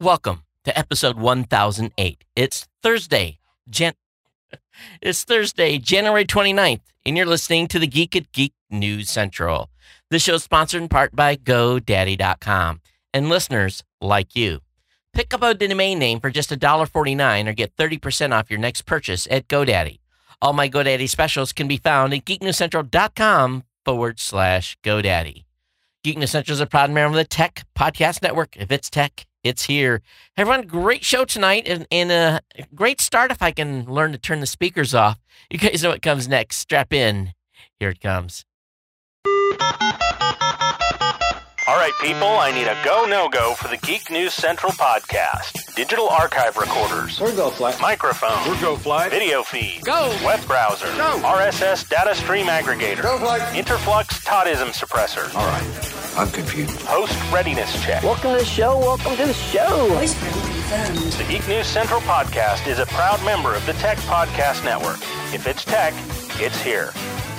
Welcome to episode 1008. It's Thursday, Jan- It's Thursday, January 29th, and you're listening to the Geek at Geek News Central. This show is sponsored in part by GoDaddy.com and listeners like you. Pick up a domain name for just $1.49 or get 30% off your next purchase at GoDaddy. All my GoDaddy specials can be found at geeknewscentral.com forward slash GoDaddy. Geek News Central is a proud member of the Tech Podcast Network. If it's tech, it's here. Hey, everyone, great show tonight and, and a great start if I can learn to turn the speakers off. You guys know what comes next. Strap in. Here it comes. All right, people, I need a go no go for the Geek News Central podcast. Digital archive recorders, We're go flight. microphone, We're go flight. video feed, Go. web browser, Go. RSS data stream aggregator, Go flight. Interflux Toddism suppressor, All right. I'm confused. host readiness check. Welcome to the show. Welcome to the show. Voice confirmed. The Geek News Central podcast is a proud member of the Tech Podcast Network. If it's tech, it's here.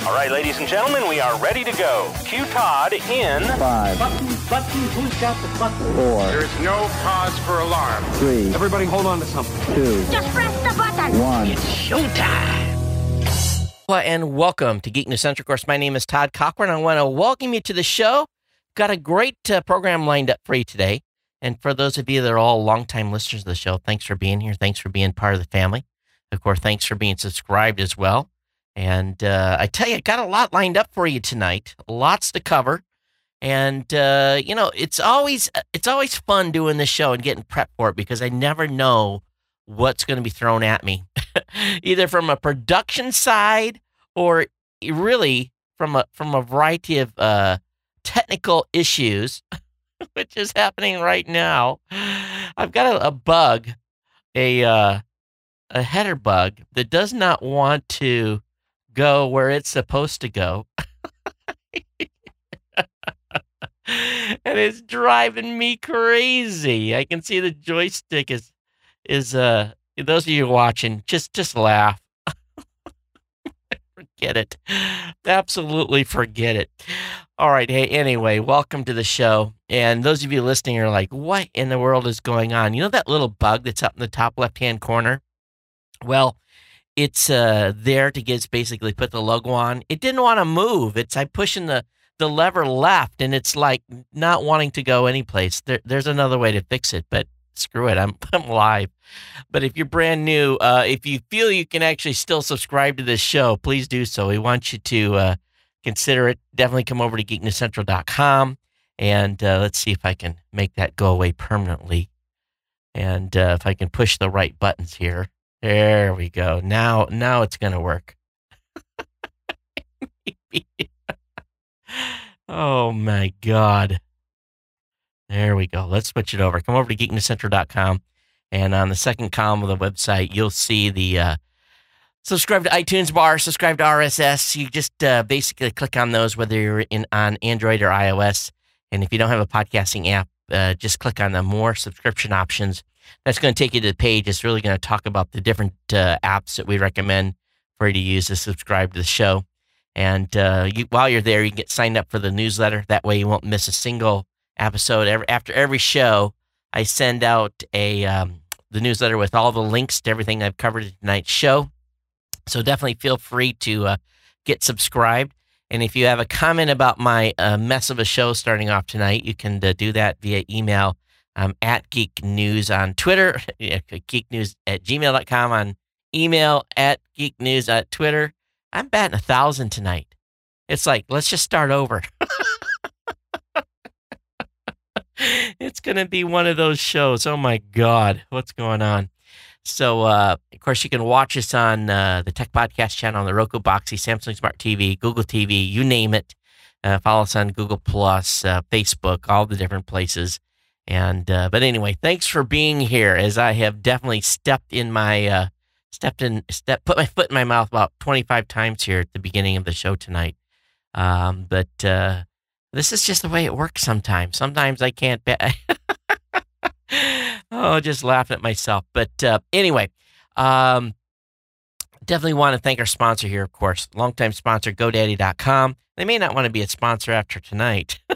All right, ladies and gentlemen, we are ready to go. Cue Todd in Five. Button, button, who's got the button? four, There is no cause for alarm. three, Everybody hold on to something. two, Just press the button. one. Well, and welcome to Geek News Central. Of course, my name is Todd Cochran. I want to welcome you to the show. Got a great uh, program lined up for you today. And for those of you that are all longtime listeners of the show, thanks for being here. Thanks for being part of the family. Of course, thanks for being subscribed as well. And uh, I tell you, I got a lot lined up for you tonight. Lots to cover. And uh, you know, it's always it's always fun doing this show and getting prepped for it because I never know what's going to be thrown at me, either from a production side or really from a from a variety of uh, technical issues, which is happening right now. I've got a, a bug, a uh, a header bug that does not want to go where it's supposed to go. and it's driving me crazy. I can see the joystick is is uh those of you watching just just laugh. Forget it. Absolutely forget it. All right, hey anyway, welcome to the show. And those of you listening are like, "What in the world is going on?" You know that little bug that's up in the top left-hand corner? Well, it's uh there to get basically put the logo on. It didn't want to move. It's I'm pushing the the lever left and it's like not wanting to go anyplace. There, there's another way to fix it, but screw it. I'm I'm live. But if you're brand new, uh, if you feel you can actually still subscribe to this show, please do so. We want you to uh, consider it. Definitely come over to geeknewscentral.com and uh, let's see if I can make that go away permanently. And uh, if I can push the right buttons here. There we go. Now now it's gonna work. oh my god. There we go. Let's switch it over. Come over to geeknewscentral.com and on the second column of the website, you'll see the uh, subscribe to iTunes bar, subscribe to RSS. You just uh, basically click on those, whether you're in on Android or iOS. And if you don't have a podcasting app, uh, just click on the more subscription options. That's going to take you to the page. It's really going to talk about the different uh, apps that we recommend for you to use to subscribe to the show. And uh, you, while you're there, you can get signed up for the newsletter. That way, you won't miss a single episode. Every, after every show, I send out a um, the newsletter with all the links to everything I've covered in tonight's show. So definitely feel free to uh, get subscribed. And if you have a comment about my uh, mess of a show starting off tonight, you can uh, do that via email um, at Geek News on Twitter, geeknews at gmail.com on email at Geek News at Twitter. I'm batting a thousand tonight. It's like, let's just start over. it's going to be one of those shows. Oh my God, what's going on? So, uh, of course, you can watch us on uh, the Tech Podcast channel on the Roku Boxy, Samsung Smart TV, Google TV, you name it. Uh, follow us on Google Plus, uh, Facebook, all the different places. And uh, but anyway, thanks for being here. As I have definitely stepped in my uh, stepped in step put my foot in my mouth about twenty five times here at the beginning of the show tonight. Um, but uh, this is just the way it works sometimes. Sometimes I can't. Be- oh, just laughing at myself. But uh, anyway, um, definitely want to thank our sponsor here, of course, longtime sponsor, GoDaddy.com. They may not want to be a sponsor after tonight,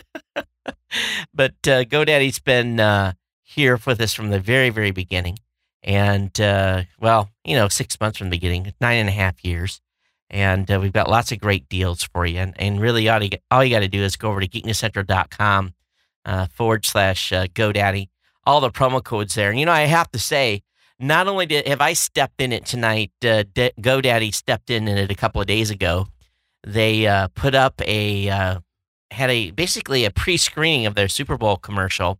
but uh, GoDaddy's been uh, here with us from the very, very beginning. And, uh, well, you know, six months from the beginning, nine and a half years. And uh, we've got lots of great deals for you. And, and really, all you, all you got to do is go over to geeknewscentral.com uh, forward slash uh, GoDaddy. All the promo codes there. And, you know, I have to say, not only did have I stepped in it tonight, uh, D- GoDaddy stepped in it a couple of days ago. They uh, put up a uh, had a basically a pre-screening of their Super Bowl commercial,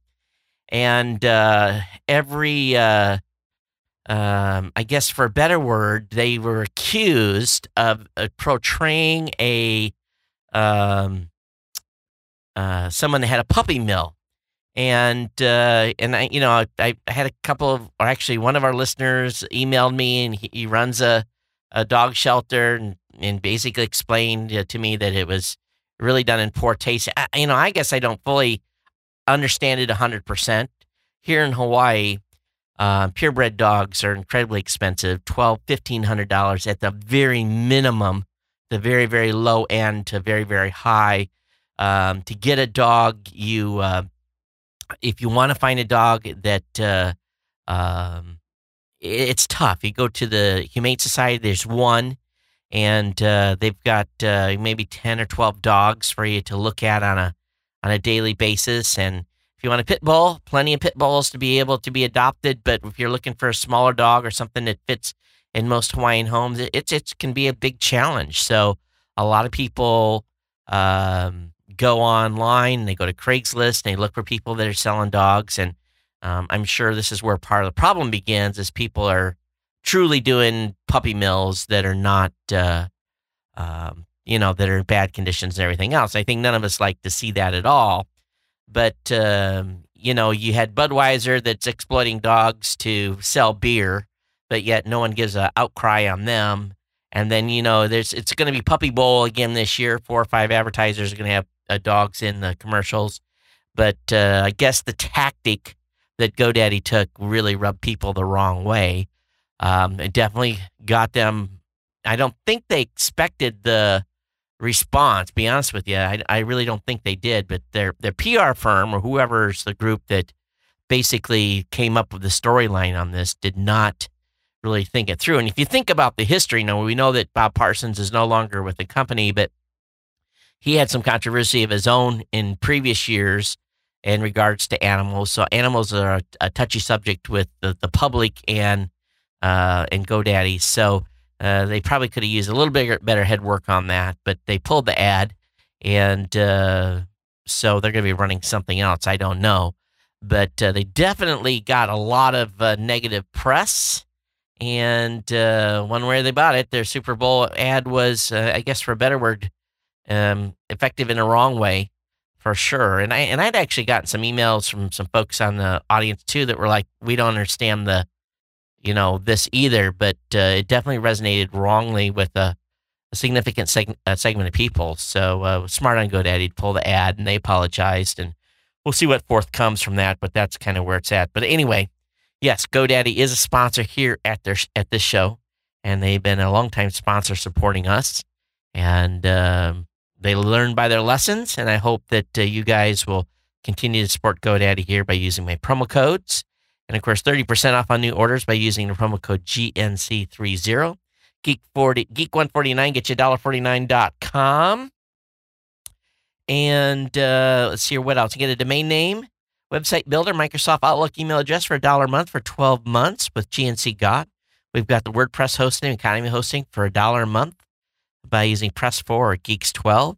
and uh, every uh, um, I guess for a better word, they were accused of uh, portraying a um, uh, someone that had a puppy mill, and uh, and I you know I, I had a couple of or actually one of our listeners emailed me and he, he runs a a dog shelter and and basically explained uh, to me that it was really done in poor taste. I, you know, I guess I don't fully understand it 100%. Here in Hawaii, uh, purebred dogs are incredibly expensive $1,200, $1,500 at the very minimum, the very, very low end to very, very high. Um, to get a dog, you, uh, if you want to find a dog that, uh, um, it's tough. You go to the Humane Society, there's one and uh, they've got uh, maybe 10 or 12 dogs for you to look at on a on a daily basis and you want a pit bull plenty of pit bulls to be able to be adopted but if you're looking for a smaller dog or something that fits in most hawaiian homes it, it, can be a big challenge so a lot of people um, go online they go to craigslist they look for people that are selling dogs and um, i'm sure this is where part of the problem begins is people are truly doing puppy mills that are not, uh, um, you know, that are in bad conditions and everything else. I think none of us like to see that at all. But, um, you know, you had Budweiser that's exploiting dogs to sell beer, but yet no one gives an outcry on them. And then, you know, there's it's going to be Puppy Bowl again this year. Four or five advertisers are going to have uh, dogs in the commercials. But uh, I guess the tactic that GoDaddy took really rubbed people the wrong way. Um, it definitely got them. I don't think they expected the response. Be honest with you, I, I really don't think they did. But their their PR firm or whoever's the group that basically came up with the storyline on this did not really think it through. And if you think about the history, you we know that Bob Parsons is no longer with the company, but he had some controversy of his own in previous years in regards to animals. So animals are a, a touchy subject with the, the public and uh, and GoDaddy. So uh, they probably could have used a little bit better head work on that, but they pulled the ad, and uh, so they're going to be running something else. I don't know, but uh, they definitely got a lot of uh, negative press. And uh, one way they bought it, their Super Bowl ad was, I guess, for a better word, um, effective in a wrong way, for sure. And I and I'd actually gotten some emails from some folks on the audience too that were like, "We don't understand the you know, this either, but uh, it definitely resonated wrongly with a, a significant seg- a segment of people. So uh, smart on GoDaddy to pull the ad, and they apologized, and we'll see what forth comes from that. But that's kind of where it's at. But anyway, yes, GoDaddy is a sponsor here at their at this show, and they've been a longtime sponsor supporting us, and um, they learn by their lessons. And I hope that uh, you guys will continue to support GoDaddy here by using my promo codes. And of course, 30% off on new orders by using the promo code GNC30. Geek 40, Geek 149 get you $1.49.com. And uh, let's see here, what else? You get a domain name, website builder, Microsoft Outlook email address for a dollar a month for 12 months with GNC Got. We've got the WordPress hosting, economy hosting for a dollar a month by using Press4 or Geeks12.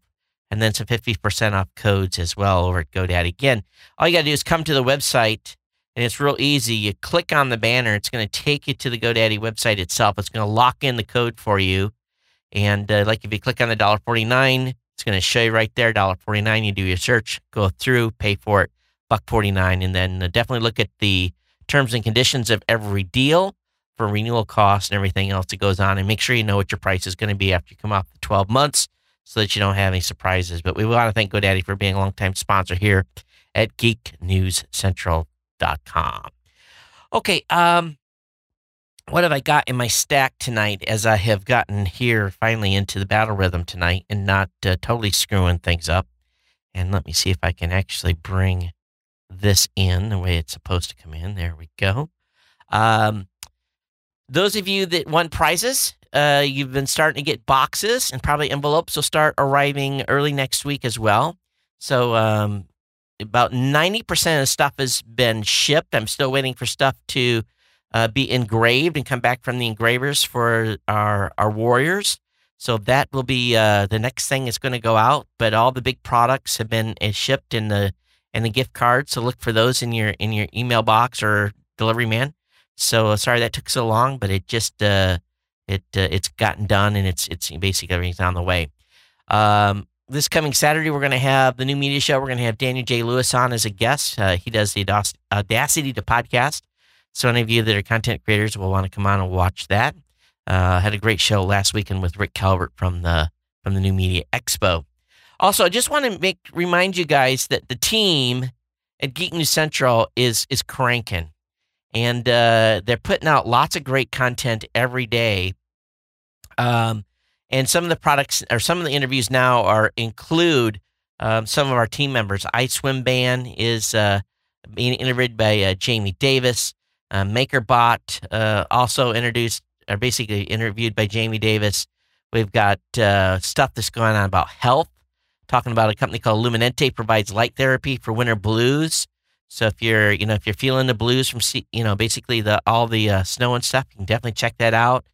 And then some 50% off codes as well over at GoDaddy. Again, all you got to do is come to the website and it's real easy. You click on the banner, it's going to take you to the GoDaddy website itself. It's going to lock in the code for you. And uh, like if you click on the $1.49, it's going to show you right there, $1.49. You do your search, go through, pay for it, buck 49 and then uh, definitely look at the terms and conditions of every deal for renewal costs and everything else that goes on and make sure you know what your price is going to be after you come off the 12 months so that you don't have any surprises. But we want to thank GoDaddy for being a longtime sponsor here at Geek News Central Okay, um, what have I got in my stack tonight as I have gotten here finally into the battle rhythm tonight and not uh, totally screwing things up? And let me see if I can actually bring this in the way it's supposed to come in. There we go. Um, those of you that won prizes, uh, you've been starting to get boxes and probably envelopes will start arriving early next week as well. So um, about 90% of the stuff has been shipped. I'm still waiting for stuff to uh, be engraved and come back from the engravers for our, our warriors. So that will be uh, the next thing that's going to go out. But all the big products have been uh, shipped in the in the gift cards. So look for those in your in your email box or delivery man. So uh, sorry that took so long, but it just uh, it uh, it's gotten done and it's it's basically everything's on the way. Um, this coming Saturday, we're going to have the new media show. We're going to have Daniel J. Lewis on as a guest. Uh, he does the Audacity to podcast. So any of you that are content creators will want to come on and watch that. Uh, had a great show last weekend with Rick Calvert from the from the New Media Expo. Also, I just want to make remind you guys that the team at Geek News Central is is cranking, and uh, they're putting out lots of great content every day. Um, and some of the products or some of the interviews now are include um, some of our team members. I Swim Band is uh, being interviewed by uh, Jamie Davis. Uh, MakerBot uh, also introduced are basically interviewed by Jamie Davis. We've got uh, stuff that's going on about health, talking about a company called Luminette provides light therapy for winter blues. So if you're, you know, if you're feeling the blues from, you know, basically the all the uh, snow and stuff, you can definitely check that out.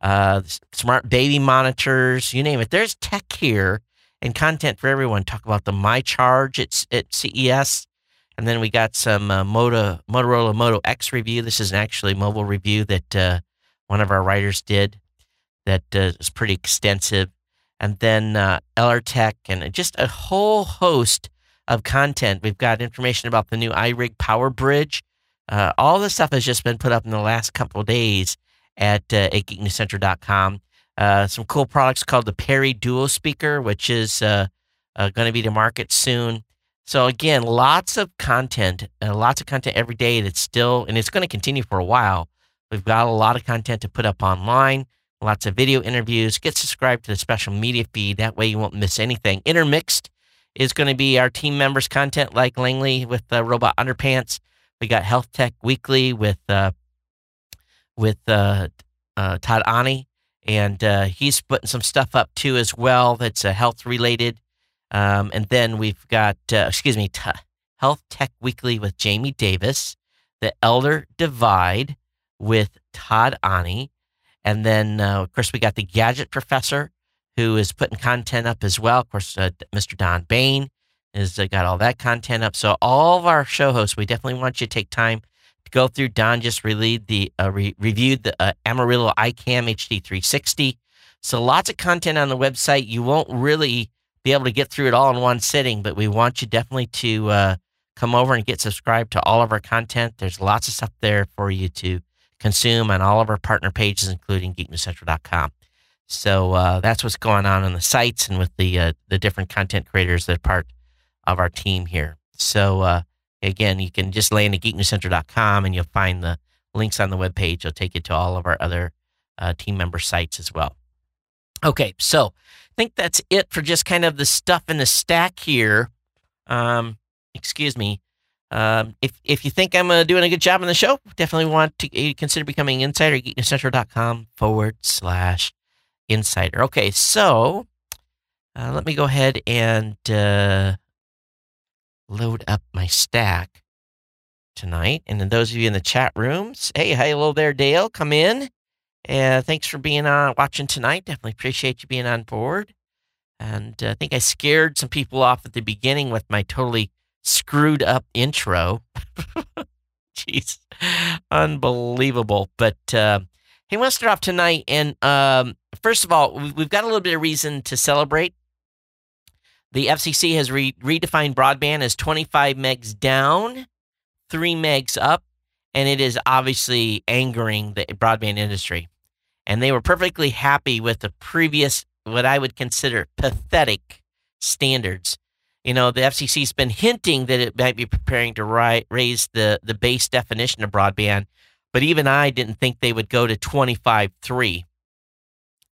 Uh, smart baby monitors, you name it. There's tech here and content for everyone. Talk about the My Charge at, at CES. And then we got some uh, Moto, Motorola Moto X review. This is actually mobile review that uh, one of our writers did that uh, is pretty extensive. And then uh, LR Tech and just a whole host of content. We've got information about the new iRig Power Bridge. Uh, all this stuff has just been put up in the last couple days at, uh. Uh, some cool products called the Perry Duo Speaker, which is uh, uh, going to be to market soon. So again, lots of content, uh, lots of content every day that's still, and it's going to continue for a while. We've got a lot of content to put up online, lots of video interviews. Get subscribed to the special media feed. That way you won't miss anything. Intermixed is going to be our team members' content, like Langley with the Robot Underpants. We got Health Tech Weekly with uh, with uh, uh, Todd Ani, and uh, he's putting some stuff up too as well that's uh, health related. Um, and then we've got, uh, excuse me, t- Health Tech Weekly with Jamie Davis, The Elder Divide, with Todd Ani. And then, uh, of course, we got the Gadget Professor who is putting content up as well. Of course, Mr. Don Baine has got all that content up. So, all of our show hosts, we definitely want you to take time go through. Don just reviewed the, uh, re- reviewed the uh, Amaryllo iCam HD 360. So, lots of content on the website. You won't really be able to get through it all in one sitting, but we want you definitely to uh, come over and get subscribed to all of our content. There's lots of stuff there for you to consume on all of our partner pages, including geeknewscentral.com. So uh, that's what's going on on the sites and with the uh, the different content creators that are part of our team here. So uh, again, you can just land at geeknewscentral.com and you'll find the links on the webpage. It'll take you to all of our other uh, team member sites as well. Okay, so I think that's it for just kind of the stuff in the stack here. Um, excuse me. Um, if if you think I'm uh, doing a good job on the show, definitely want to uh, consider becoming insider at geeknewscentral.com forward slash insider. Okay, so uh, let me go ahead and uh, load up my stack tonight. And then those of you in the chat rooms, hey, hello there, Dale. Come in. And thanks for being on watching tonight. Definitely appreciate you being on board. And uh, I think I scared some people off at the beginning with my totally screwed up intro. Jeez, unbelievable. But uh, hey, I want to start off tonight. And um, first of all, we've got a little bit of reason to celebrate. The FCC has re- redefined broadband as 25 megs down, 3 megs up, and it is obviously angering the broadband industry. And they were perfectly happy with the previous, what I would consider pathetic standards you know, the FCC's been hinting that it might be preparing to ri- raise the, the base definition of broadband, but even I didn't think they would go to 25.3.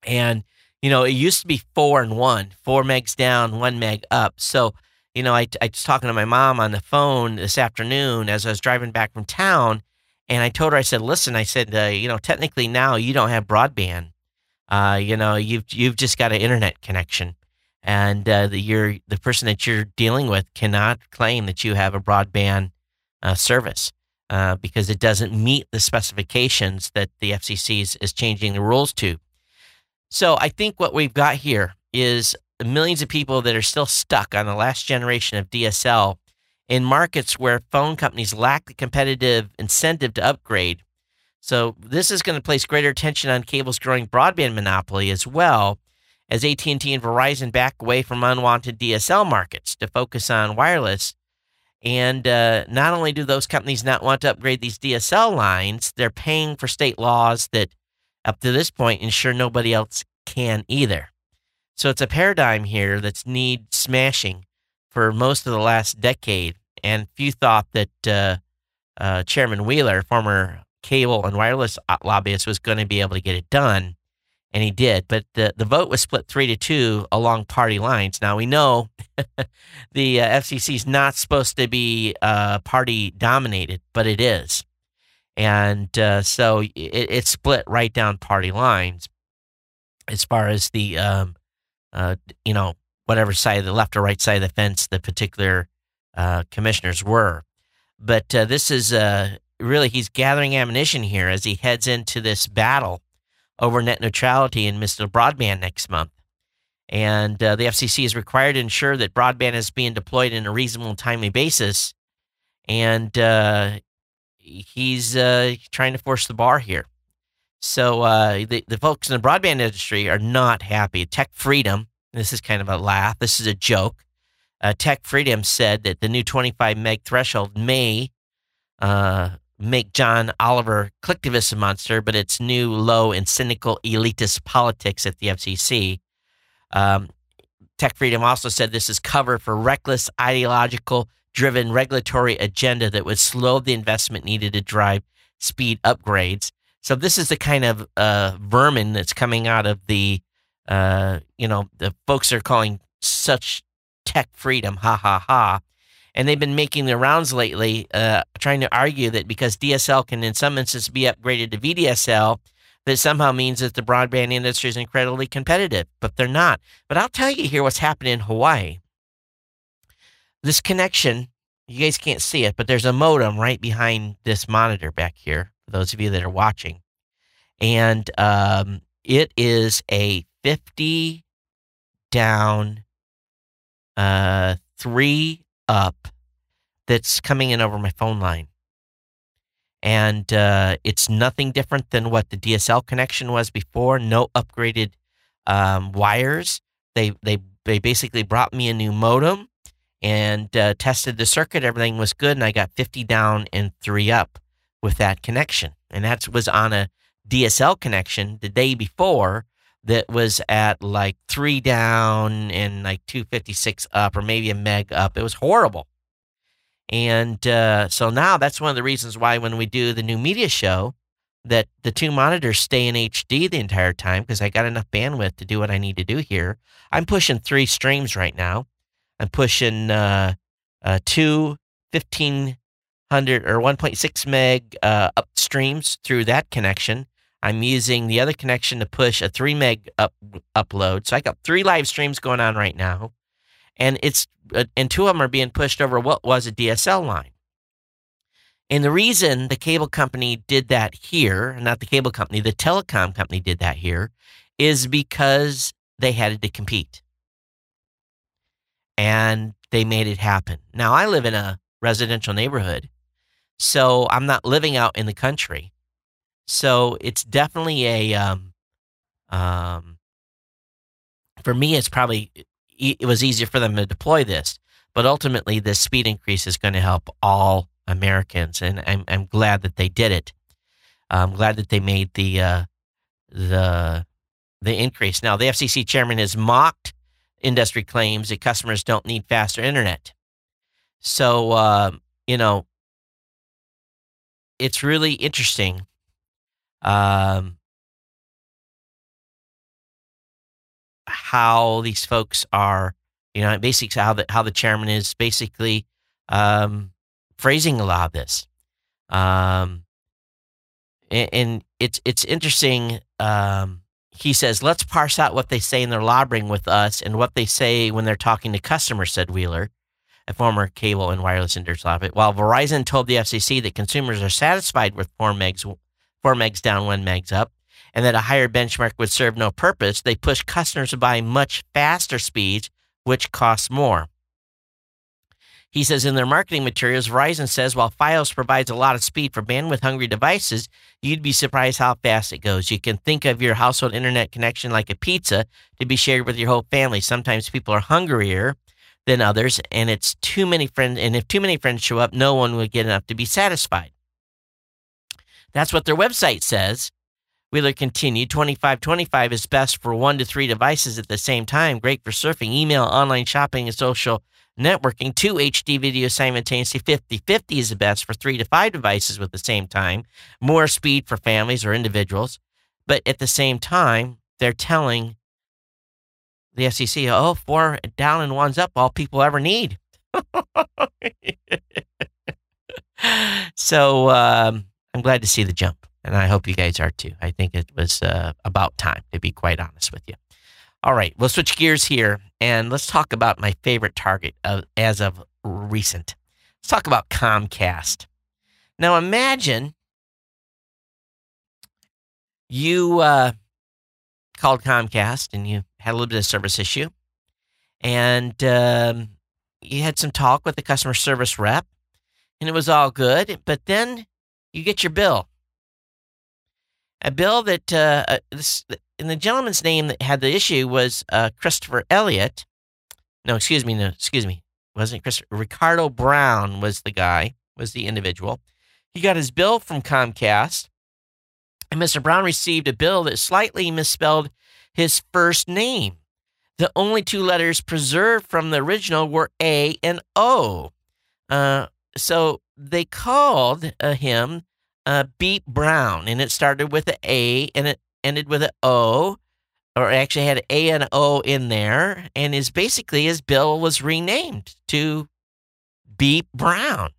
And, you know, it used to be four and one, four megs down, one meg up. So you know, I, I was talking to my mom on the phone this afternoon as I was driving back from town, and I told her, I said, listen, I said, uh, you know, technically now you don't have broadband. Uh, you know, you've you've just got an internet connection, and uh, the, you're the person that you're dealing with cannot claim that you have a broadband uh, service uh, because it doesn't meet the specifications that the FCC is, is changing the rules to. So I think what we've got here is millions of people that are still stuck on the last generation of DSL in markets where phone companies lack the competitive incentive to upgrade. So this is going to place greater attention on cable's growing broadband monopoly as well as AT&T and Verizon back away from unwanted DSL markets to focus on wireless. And uh, not only do those companies not want to upgrade these DSL lines, they're paying for state laws that, up to this point, ensure nobody else can either. So it's a paradigm here that's need smashing for most of the last decade. And few thought that uh, uh, Chairman Wheeler, former cable and wireless lobbyist, was going to be able to get it done. And he did. But the, the vote was split three to two along party lines. Now, we know the uh, FCC is not supposed to be uh, party dominated, but it is. And uh, so it, it, split right down party lines as far as the um, uh, you know, whatever side, of the left or right side of the fence, the particular uh, commissioners were. But uh, this is uh, really, he's gathering ammunition here as he heads into this battle over net neutrality and Mr. Broadband next month. And uh, the FCC is required to ensure that broadband is being deployed in a reasonable timely basis. And uh, he's trying to force the bar here. So uh, the, the folks in the broadband industry are not happy. Tech Freedom, this is kind of a laugh, this is a joke. Uh, Tech Freedom said that the new 25 meg threshold may uh, make John Oliver collectivist a monster, but it's new, low, and cynical elitist politics at the FCC. Um, Tech Freedom also said this is cover for reckless, ideological driven regulatory agenda that would slow the investment needed to drive speed upgrades. So this is the kind of uh, vermin that's coming out of the, uh, you know, the folks are calling such tech freedom, ha ha ha. And they've been making the rounds lately, uh, trying to argue that because DSL can, in some instances, be upgraded to VDSL, that somehow means that the broadband industry is incredibly competitive, but they're not. But I'll tell you here what's happening in Hawaii. This connection, you guys can't see it, but there's a modem right behind this monitor back here for those of you that are watching. And um, it is a 50 down, uh, three up that's coming in over my phone line. And uh, it's nothing different than what the DSL connection was before. No upgraded um, wires. They, they, they basically brought me a new modem and uh, tested the circuit. Everything was good. And I got 50 down and three up with that connection. And that was on a DSL connection the day before that was at like three down and like 256 up or maybe a meg up. It was horrible. And uh, so now that's one of the reasons why when we do the new media show, that the two monitors stay in HD the entire time because I got enough bandwidth to do what I need to do here. I'm pushing three streams right now. I'm pushing uh, uh, two 15 100 or 1.6 meg uh, up streams through that connection. I'm using the other connection to push a 3 meg up upload. So I got three live streams going on right now. And it's uh, and two of them are being pushed over what was a DSL line. And the reason the cable company did that here, not the cable company, the telecom company did that here, is because they had to compete. And they made it happen. Now, I live in a residential neighborhood so I'm not living out in the country. So it's definitely a, um, um, for me, it's probably, it was easier for them to deploy this. But ultimately, this speed increase is going to help all Americans. And I'm, I'm glad that they did it. I'm glad that they made the, uh, the, the increase. Now, the FCC chairman has mocked industry claims that customers don't need faster internet. So, uh, you know, it's really interesting. Um, how these folks are You know, basically how the how the chairman is basically um, phrasing a lot of this. Um, and, and it's it's interesting. Um, he says, "Let's parse out what they say in their lobbying with us and what they say when they're talking to customers," said Wheeler, a former cable and wireless industry lobbyist. While Verizon told the FCC that consumers are satisfied with four megs, four megs down, one megs up, and that a higher benchmark would serve no purpose, they push customers to buy much faster speeds, which costs more. He says in their marketing materials, Verizon says while Fios provides a lot of speed for bandwidth hungry devices, you'd be surprised how fast it goes. You can think of your household internet connection like a pizza to be shared with your whole family. Sometimes people are hungrier than others, and it's too many friends. And if too many friends show up, no one would get enough to be satisfied. That's what their website says. Wheeler continued 2525 is best for one to three devices at the same time. Great for surfing, email, online shopping, and social networking. Two HD video simultaneously 50 50 is the best for three to five devices with the same time. More speed for families or individuals. But at the same time, they're telling the FCC, oh, four down and one's up, all people ever need. so um, I'm glad to see the jump, and I hope you guys are too. I think it was uh, about time, to be quite honest with you. All right, we'll switch gears here and let's talk about my favorite target of, as of recent. Let's talk about Comcast. Now, imagine you uh, called Comcast and you had a little bit of service issue, and um, you had some talk with the customer service rep, and it was all good. But then you get your bill, a bill that uh, uh this, and the gentleman's name that had the issue was uh, Christopher Elliott. No, excuse me, no, excuse me, wasn't Chris? Ricardo Brown was the guy, was the individual. He got his bill from Comcast, and Mr. Brown received a bill that slightly misspelled his first name. The only two letters preserved from the original were A and O. Uh, so they called uh, him uh, Beep Brown, and it started with an A and it ended with an O, or actually had an A and O in there, and is basically his bill was renamed to Beep Brown.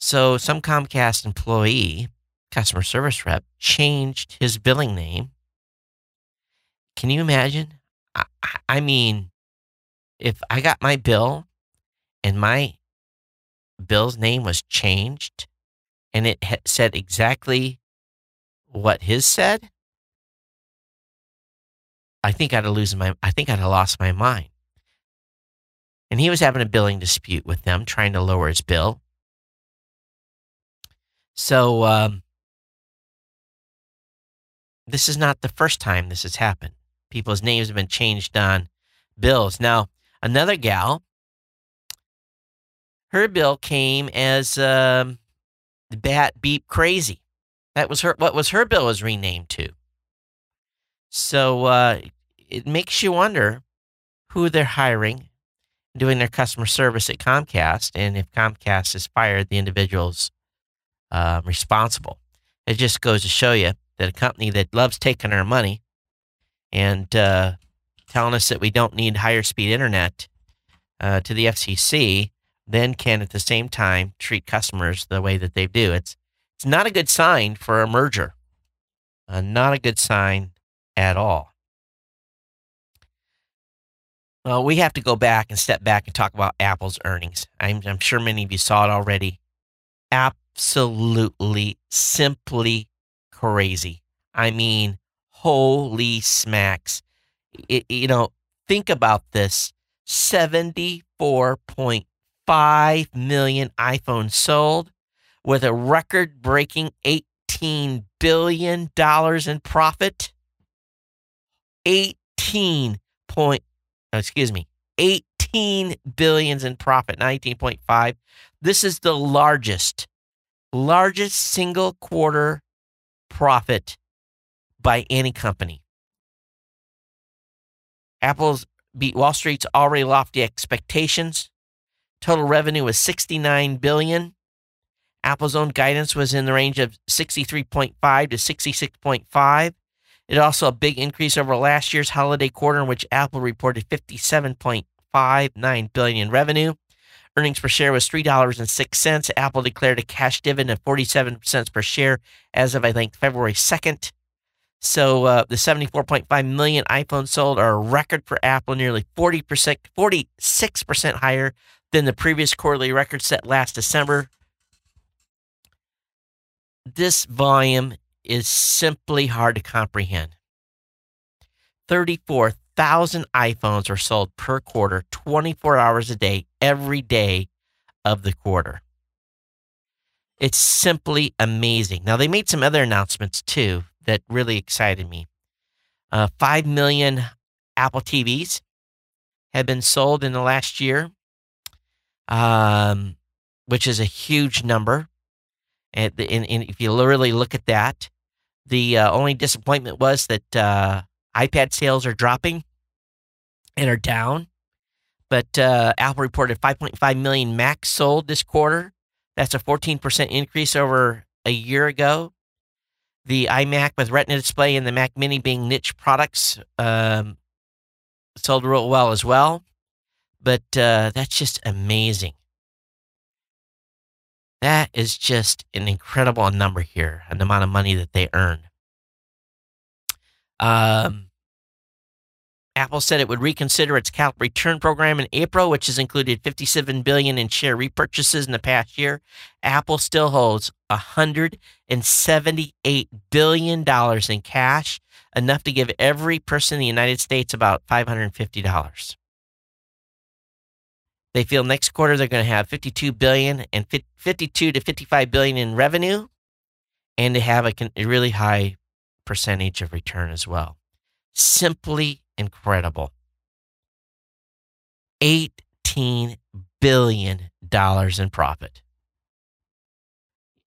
So some Comcast employee, customer service rep, changed his billing name. Can you imagine? I, I mean, if I got my bill and my bill's name was changed and it said exactly what his said, I think I'd have my I think I'd have lost my mind. And he was having a billing dispute with them, trying to lower his bill. So um, this is not the first time this has happened. People's names have been changed on bills. Now, another gal, her bill came as um, the bat beep crazy. That was her. What was her bill was renamed to. So uh, it makes you wonder who they're hiring, doing their customer service at Comcast, and if Comcast has fired the individuals uh, responsible. It just goes to show you that a company that loves taking our money and uh, telling us that we don't need higher speed internet uh, to the FCC then can at the same time treat customers the way that they do. It's it's not a good sign for a merger. Uh, not a good sign at all. Well, we have to go back and step back and talk about Apple's earnings. I'm, I'm sure many of you saw it already. Absolutely, simply crazy. I mean, holy smacks. It, you know, think about this 74.5 5 million iPhones sold with a record breaking $18 billion in profit. 18 point, oh, excuse me, 18 billions in profit, 19.5. This is the largest, largest single quarter profit by any company. Apple's beat Wall Street's already lofty expectations. Total revenue was 69 billion. Apple's own guidance was in the range of 63.5 to 66.5. It also a big increase over last year's holiday quarter, in which Apple reported 57.59 billion in revenue. Earnings per share was $3.06. Apple declared a cash dividend of 47 cents per share as of, I think, February 2nd. So uh, the 74.5 million iPhones sold are a record for Apple, nearly 40%, 46% higher than the previous quarterly record set last December. This volume is simply hard to comprehend. 34,000 iPhones are sold per quarter, 24 hours a day, every day of the quarter. It's simply amazing. Now, they made some other announcements too that really excited me. Uh, 5 million Apple TVs have been sold in the last year, um, which is a huge number. And, and, and, if you really look at that, the uh, only disappointment was that uh, iPad sales are dropping and are down. But uh, Apple reported 5.5 million Macs sold this quarter. That's a 14% increase over a year ago. The iMac with Retina display and the Mac Mini being niche products um, sold real well as well. But uh, that's just amazing. That is just an incredible number here, an amount of money that they earn. Um, Apple said it would reconsider its capital return program in April, which has included 57 billion in share repurchases in the past year. Apple still holds 178 billion dollars in cash, enough to give every person in the United States about 550 dollars. They feel next quarter they're going to have 52 billion and 52 to 55 billion in revenue, and to have a really high percentage of return as well. Simply incredible. $18 billion in profit.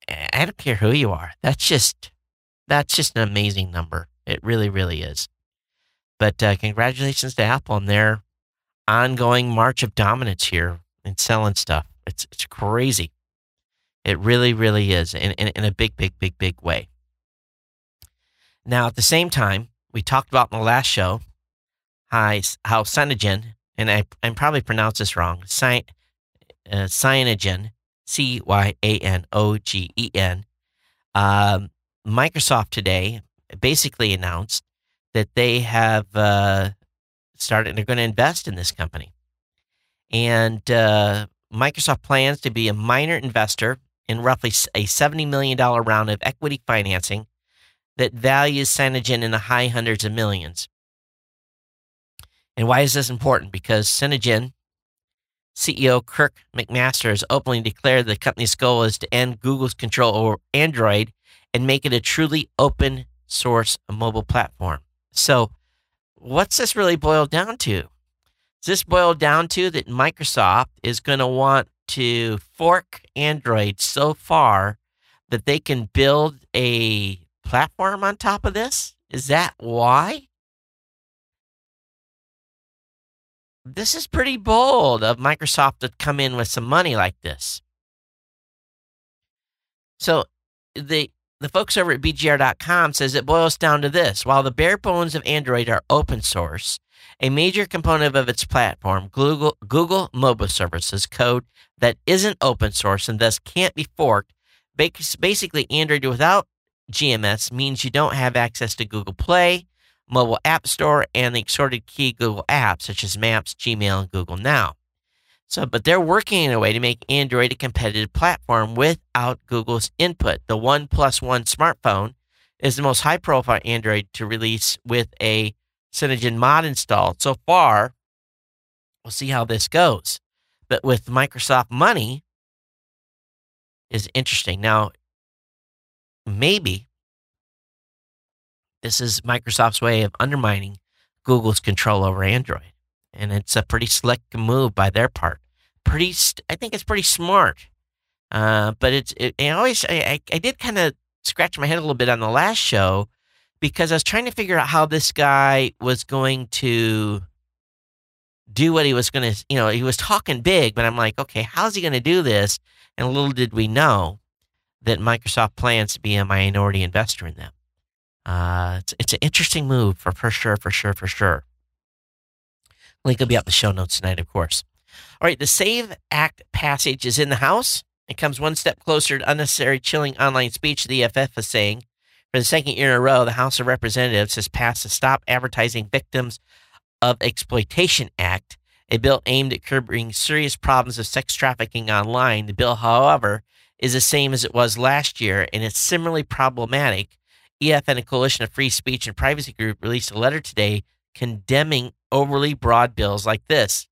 I don't care who you are. That's just that's just an amazing number. It really, really is. But uh, congratulations to Apple on their ongoing march of dominance here in selling stuff. It's it's crazy. It really, really is in, in, in a big, big, big, big way. Now, at the same time, we talked about in the last show how, Cyanogen, and I, I probably pronounced this wrong, uh, Cyanogen, C Y A N O G E N, um, Microsoft today basically announced that they have uh, started, they're going to invest in this company. And uh, Microsoft plans to be a minor investor in roughly a $70 million round of equity financing that values Cyanogen in the high hundreds of millions. And why is this important? Because Cyanogen CEO Kirt McMaster has openly declared the company's goal is to end Google's control over Android and make it a truly open source mobile platform. So, what's this really boiled down to? Does this boil down to that Microsoft is going to want to fork Android so far that they can build a platform on top of this? Is that why? this is pretty bold of Microsoft to come in with some money like this. So the the folks over at BGR.com says it boils down to this. While the bare bones of Android are open source, a major component of its platform, Google, Google Mobile Services code that isn't open source and thus can't be forked, basically Android without GMS means you don't have access to Google Play, mobile app store and the assorted key Google apps such as Maps, Gmail, and Google Now. So, but they're working in a way to make Android a competitive platform without Google's input. The One Plus One smartphone is the most high profile Android to release with a Cyanogen mod installed. So far, we'll see how this goes. But with Microsoft money is interesting. Now, maybe this is Microsoft's way of undermining Google's control over Android. And it's a pretty slick move by their part. Pretty, I think it's pretty smart. Uh, but it's, it, I always, I, I did kind of scratch my head a little bit on the last show because I was trying to figure out how this guy was going to do what he was going to, you know, he was talking big, but I'm like, okay, how's he going to do this? And little did we know that Microsoft plans to be a minority investor in them. Uh, it's, it's an interesting move for, for sure, for sure, for sure. Link will be up the show notes tonight, of course. All right, the SAVE Act passage is in the House. It comes one step closer to unnecessary chilling online speech, the EFF is saying. For the second year in a row, the House of Representatives has passed the Stop Advertising Victims of Exploitation Act, a bill aimed at curbing serious problems of sex trafficking online. The bill, however, is the same as it was last year, and it's similarly problematic. EF and a coalition of free speech and privacy group released a letter today condemning overly broad bills like this.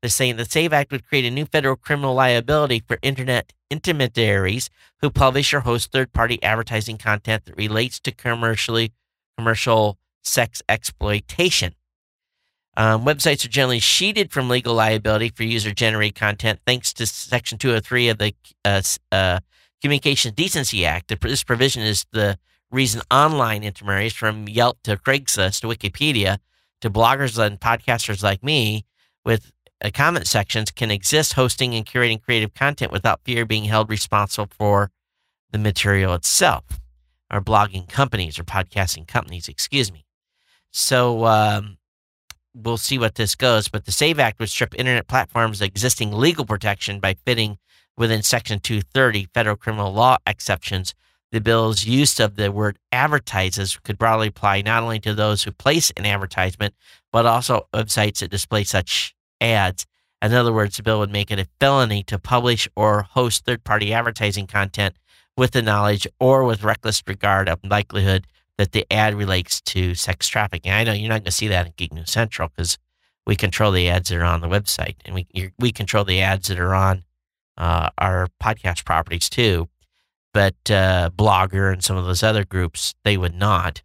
They're saying the SAVE Act would create a new federal criminal liability for internet intermediaries who publish or host third-party advertising content that relates to commercially commercial sex exploitation. Um, websites are generally sheeted from legal liability for user-generated content, thanks to Section 203 of the uh, uh, Communications Decency Act. This provision is the reason online intermediaries, from Yelp to Craigslist to Wikipedia to bloggers and podcasters like me, with uh, comment sections, can exist hosting and curating creative content without fear of being held responsible for the material itself, or blogging companies or podcasting companies, excuse me. So, um, we'll see what this goes. But the SAVE Act would strip internet platforms existing legal protection by fitting within Section 230 federal criminal law exceptions. The bill's use of the word advertises could broadly apply not only to those who place an advertisement, but also websites that display such ads. In other words, the bill would make it a felony to publish or host third party advertising content with the knowledge or with reckless regard of likelihood that the ad relates to sex trafficking. I know you're not going to see that in Geek News Central because we control the ads that are on the website, and we we control the ads that are on uh, our podcast properties too. But uh, Blogger and some of those other groups, they would not.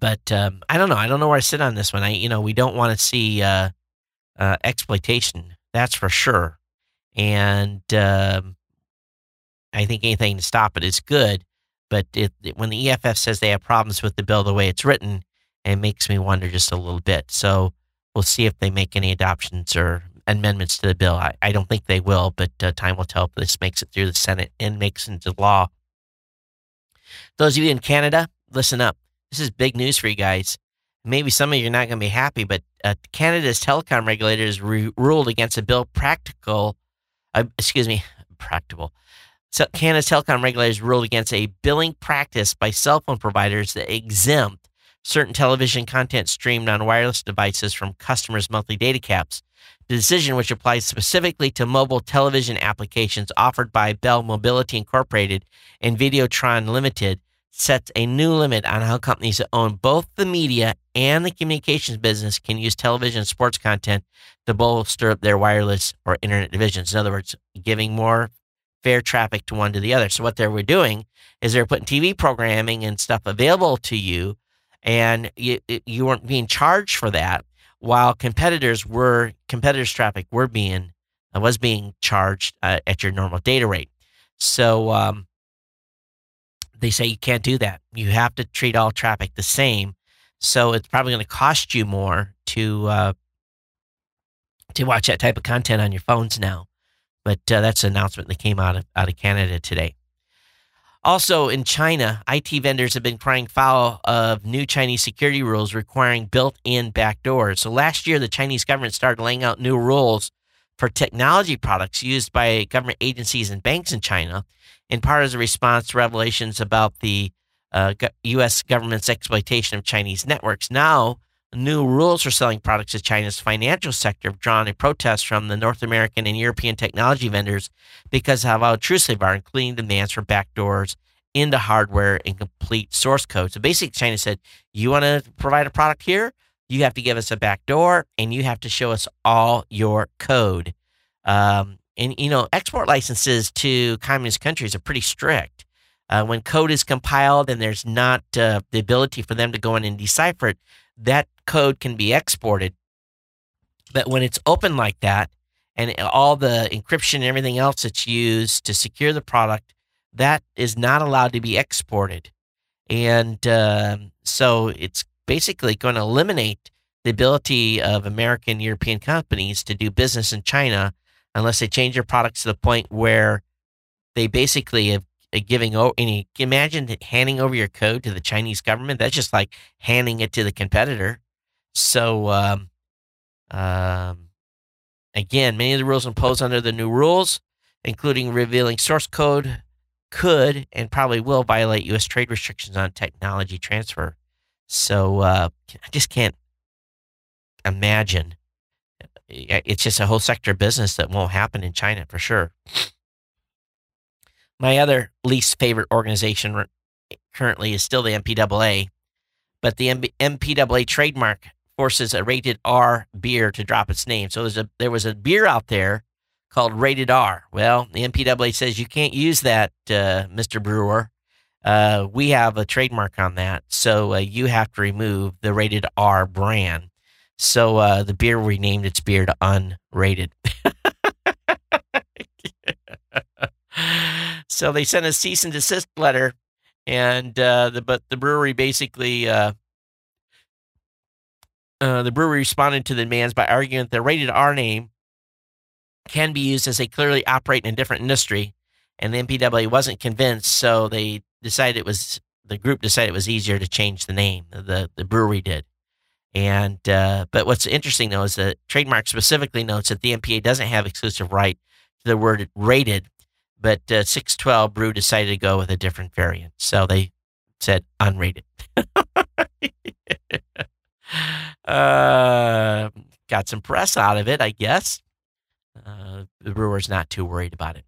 But um, I don't know. I don't know where I sit on this one. I you know we don't want to see uh, uh, exploitation. That's for sure. And um, I think anything to stop it is good. But it, it, when the EFF says they have problems with the bill the way it's written, it makes me wonder just a little bit. So we'll see if they make any adoptions or amendments to the bill. I, I don't think they will, but uh, time will tell if this makes it through the Senate and makes it into law. Those of you in Canada, listen up. This is big news for you guys. Maybe some of you are not going to be happy, but uh, Canada's telecom regulators re- ruled against a bill practical, uh, excuse me, practical, so Canada's telecom regulators ruled against a billing practice by cell phone providers that exempt certain television content streamed on wireless devices from customers' monthly data caps. The decision, which applies specifically to mobile television applications offered by Bell Mobility Incorporated and Videotron Limited, sets a new limit on how companies that own both the media and the communications business can use television sports content to bolster up their wireless or internet divisions. In other words, giving more fair traffic to one to the other. So what they were doing is they're putting TV programming and stuff available to you, and you you weren't being charged for that, while competitors were competitors' traffic were being uh, was being charged uh, at your normal data rate. So um, they say you can't do that. You have to treat all traffic the same. So it's probably going to cost you more to uh, to watch that type of content on your phones now. But uh, that's an announcement that came out of, out of Canada today. Also, in China, IT vendors have been crying foul of new Chinese security rules requiring built in backdoors. So, last year, the Chinese government started laying out new rules for technology products used by government agencies and banks in China, in part as a response to revelations about the uh, U.S. government's exploitation of Chinese networks. Now, New rules for selling products to China's financial sector have drawn a protest from the North American and European technology vendors because of how intrusive are, including demands for backdoors into hardware and complete source code. So basically, China said, You want to provide a product here? You have to give us a backdoor and you have to show us all your code. Um, and, you know, export licenses to communist countries are pretty strict. Uh, when code is compiled and there's not uh, the ability for them to go in and decipher it, that code can be exported. But when it's open like that, and all the encryption and everything else that's used to secure the product, that is not allowed to be exported. And uh, so it's basically going to eliminate the ability of American European companies to do business in China unless they change their products to the point where they basically have giving over any imagine handing over your code to the Chinese government. That's just like handing it to the competitor. So um, um, again, many of the rules imposed under the new rules, including revealing source code, could and probably will violate U.S. trade restrictions on technology transfer. So uh, I just can't imagine. It's just a whole sector of business that won't happen in China for sure. My other least favorite organization currently is still the MPAA, but the MPAA trademark forces a rated R beer to drop its name. So there's a there was a beer out there called Rated R. Well, the MPAA says you can't use that, uh, Mr. Brewer. Uh, we have a trademark on that, so uh, you have to remove the Rated R brand. So uh, the beer renamed its beer to Unrated. so they sent a cease and desist letter, and uh, the but the brewery basically uh, uh, the brewery responded to the demands by arguing that the rated R name can be used as they clearly operate in a different industry, and the MPAA wasn't convinced, so they decided it was the group decided it was easier to change the name. The the brewery did. And uh, but what's interesting though is that trademark specifically notes that the MPA doesn't have exclusive right to the word rated but uh, 612 Brew decided to go with a different variant. So they said unrated. uh, got some press out of it, I guess. Uh, the brewer's not too worried about it.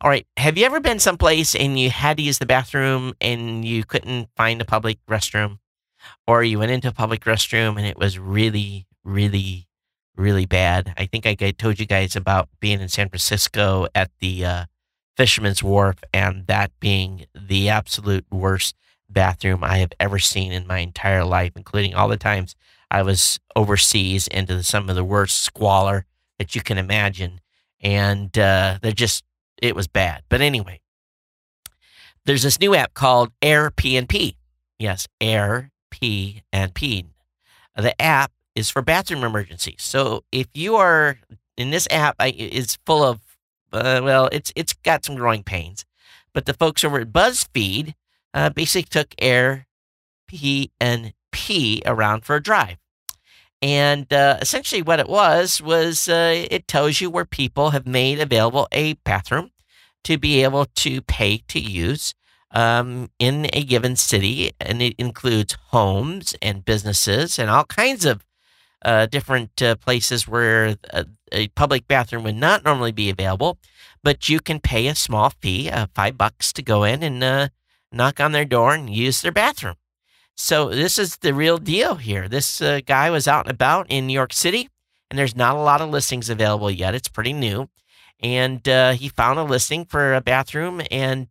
All right. Have you ever been someplace and you had to use the bathroom and you couldn't find a public restroom? Or you went into a public restroom and it was really, really, really bad? I think I told you guys about being in San Francisco at the uh, Fisherman's Wharf, and that being the absolute worst bathroom I have ever seen in my entire life, including all the times I was overseas into some of the worst squalor that you can imagine. And uh, they're just, it was bad. But anyway, there's this new app called AirPnP. Yes, Air PNP. The app is for bathroom emergencies. So if you are in this app, it's full of uh, well, it's it's got some growing pains. But the folks over at BuzzFeed uh, basically took Air P and P around for a drive. And uh, essentially, what it was was uh, it tells you where people have made available a bathroom to be able to pay to use um, in a given city, and it includes homes and businesses and all kinds of uh, different uh, places where a, public bathroom would not normally be available, but you can pay a small fee, uh, five bucks, to go in and uh, knock on their door and use their bathroom. So this is the real deal here. This uh, guy was out and about in New York City, and there's not a lot of listings available yet. It's pretty new, and uh, he found a listing for a bathroom and.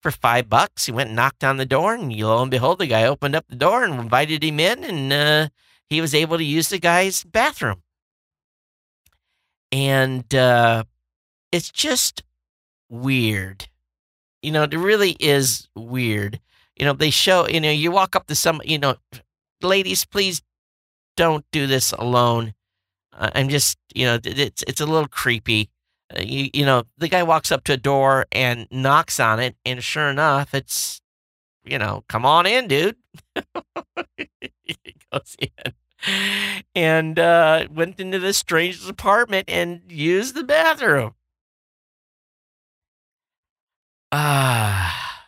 for five bucks, he went and knocked on the door, and lo and behold, the guy opened up the door and invited him in, and he was able to use the guy's bathroom. And uh, it's just weird. You know, it really is weird. You know, they show, you know, you walk up to some, you know, ladies, please don't do this alone. I'm just, you know, it's it's a little creepy. Uh, you you know, the guy walks up to a door and knocks on it, and sure enough, it's, you know, come on in, dude. he goes in and uh, went into this stranger's apartment and used the bathroom. Ah. Uh,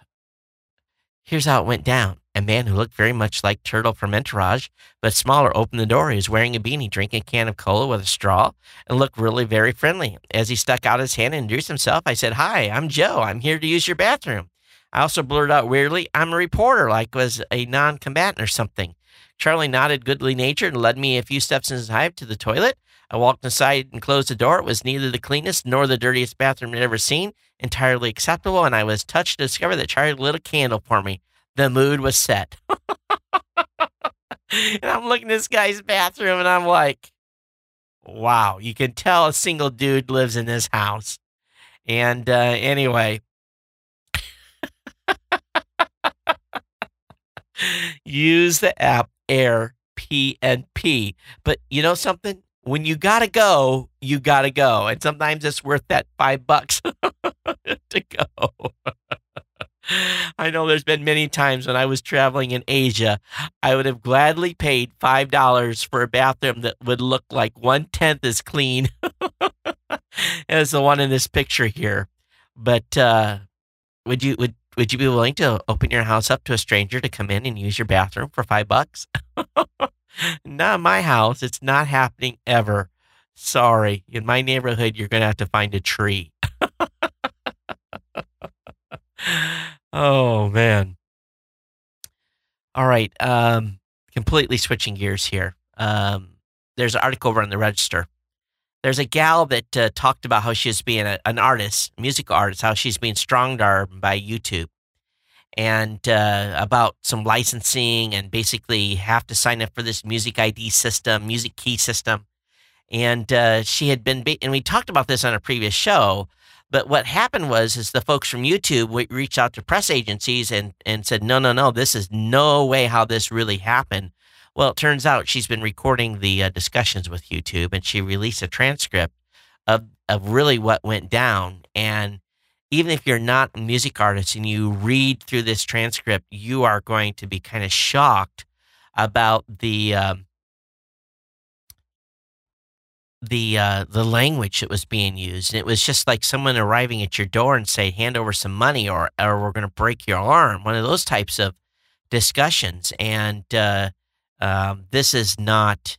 here's how it went down. A man who looked very much like Turtle from Entourage, but smaller, opened the door. He was wearing a beanie, drinking a can of cola with a straw, and looked really very friendly. As he stuck out his hand and introduced himself, I said, Hi, I'm Joe. I'm here to use your bathroom. I also blurted out weirdly, I'm a reporter, like was a non combatant or something. Charlie nodded goodly natured and led me a few steps inside to the toilet. I walked inside and closed the door. It was neither the cleanest nor the dirtiest bathroom I'd ever seen, entirely acceptable, and I was touched to discover that Charlie lit a candle for me. The mood was set. and I'm looking at this guy's bathroom and I'm like, wow, you can tell a single dude lives in this house. And uh, anyway, use the app Air PNP. But you know something? When you gotta go, you gotta go, and sometimes it's worth that five bucks to go. I know there's been many times when I was traveling in Asia, I would have gladly paid five dollars for a bathroom that would look like one tenth as clean as the one in this picture here. But uh, would you would would you be willing to open your house up to a stranger to come in and use your bathroom for five bucks? not my house. It's not happening ever. Sorry. In my neighborhood, you're going to have to find a tree. oh, man. All right. Um, completely switching gears here. Um, there's an article over on the register. There's a gal that uh, talked about how she's being a, an artist, music artist, how she's being strong by YouTube and uh, about some licensing and basically have to sign up for this music ID system, music key system. And uh, she had been, ba- and we talked about this on a previous show. But what happened was, is the folks from YouTube reached out to press agencies and and said, no, no, no, this is no way how this really happened. Well, it turns out she's been recording the uh, discussions with YouTube, and she released a transcript of of really what went down. And even if you're not a music artist and you read through this transcript, you are going to be kind of shocked about the um, the uh, the language that was being used. And it was just like someone arriving at your door and say, "Hand over some money, or or we're going to break your arm." One of those types of discussions. And uh, um, this is not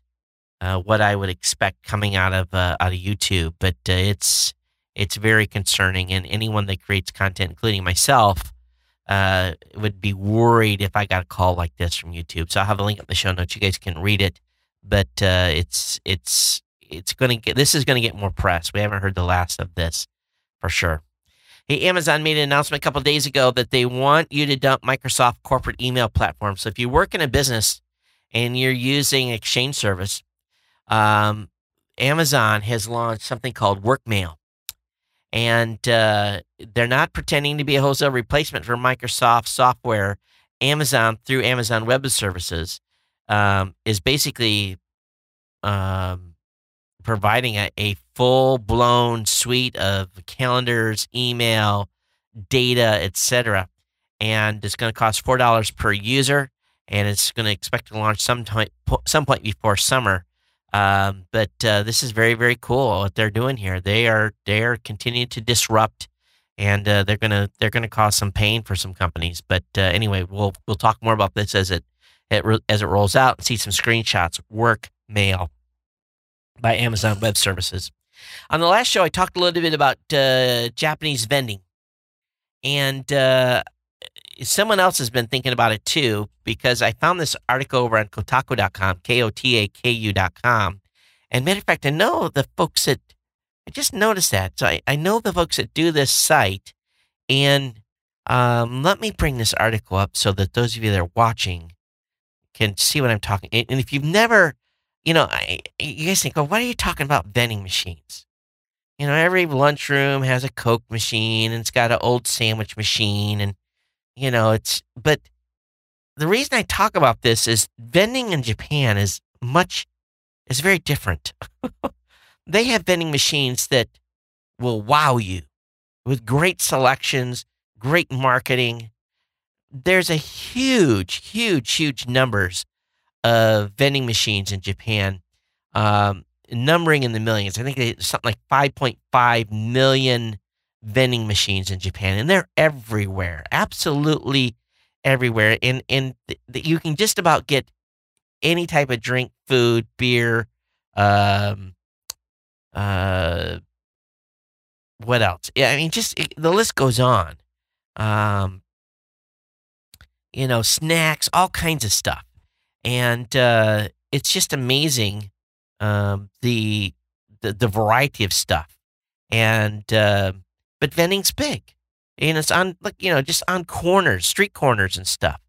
uh, what I would expect coming out of uh, out of YouTube, but uh, it's it's very concerning. And anyone that creates content, including myself, uh, would be worried if I got a call like this from YouTube. So I'll have a link in the show notes. You guys can read it, but it's it's it's going to get this is going to get more press. We haven't heard the last of this for sure. Hey, Amazon made an announcement a couple days ago that they want you to dump Microsoft corporate email platform. So if you work in a business and you're using Exchange service, um, Amazon has launched something called Workmail. And uh, they're not pretending to be a wholesale replacement for Microsoft software. Amazon, through Amazon Web Services, um, is basically um, providing a, a full blown suite of calendars, email, data, etc. And it's going to cost four dollars per user, and it's going to expect to launch some time, some point before summer. Um, but uh, this is very very cool what they're doing here. They are they are continuing to disrupt, and uh, they're gonna they're gonna cause some pain for some companies. But uh, anyway, we'll we'll talk more about this as it, it as it rolls out and see some screenshots. Work mail by Amazon Web Services. On the last show, I talked a little bit about uh, Japanese vending. And uh, someone else has been thinking about it too, because I found this article over on Kotaku.com, K O T A K U.com. And matter of fact, I know the folks that, I just noticed that. So I, I know the folks that do this site. And um, let me bring this article up so that those of you that are watching can see what I'm talking. And if you've never you know, I, you guys think, well, what are you talking about vending machines? You know, every lunchroom has a Coke machine and it's got an old sandwich machine. And, you know, it's, but the reason I talk about this is vending in Japan is much, is very different. they have vending machines that will wow you with great selections, great marketing. There's a huge, huge, huge numbers of vending machines in Japan, um, numbering in the millions. I think it's something like 5.5 million vending machines in Japan, and they're everywhere, absolutely everywhere. And and th- you can just about get any type of drink, food, beer, um, uh, what else? Yeah, I mean, just it, the list goes on. Um, you know, snacks, all kinds of stuff and uh, it's just amazing um, the, the the variety of stuff. And uh, but vending's big, and it's on like you know just on corners, street corners and stuff,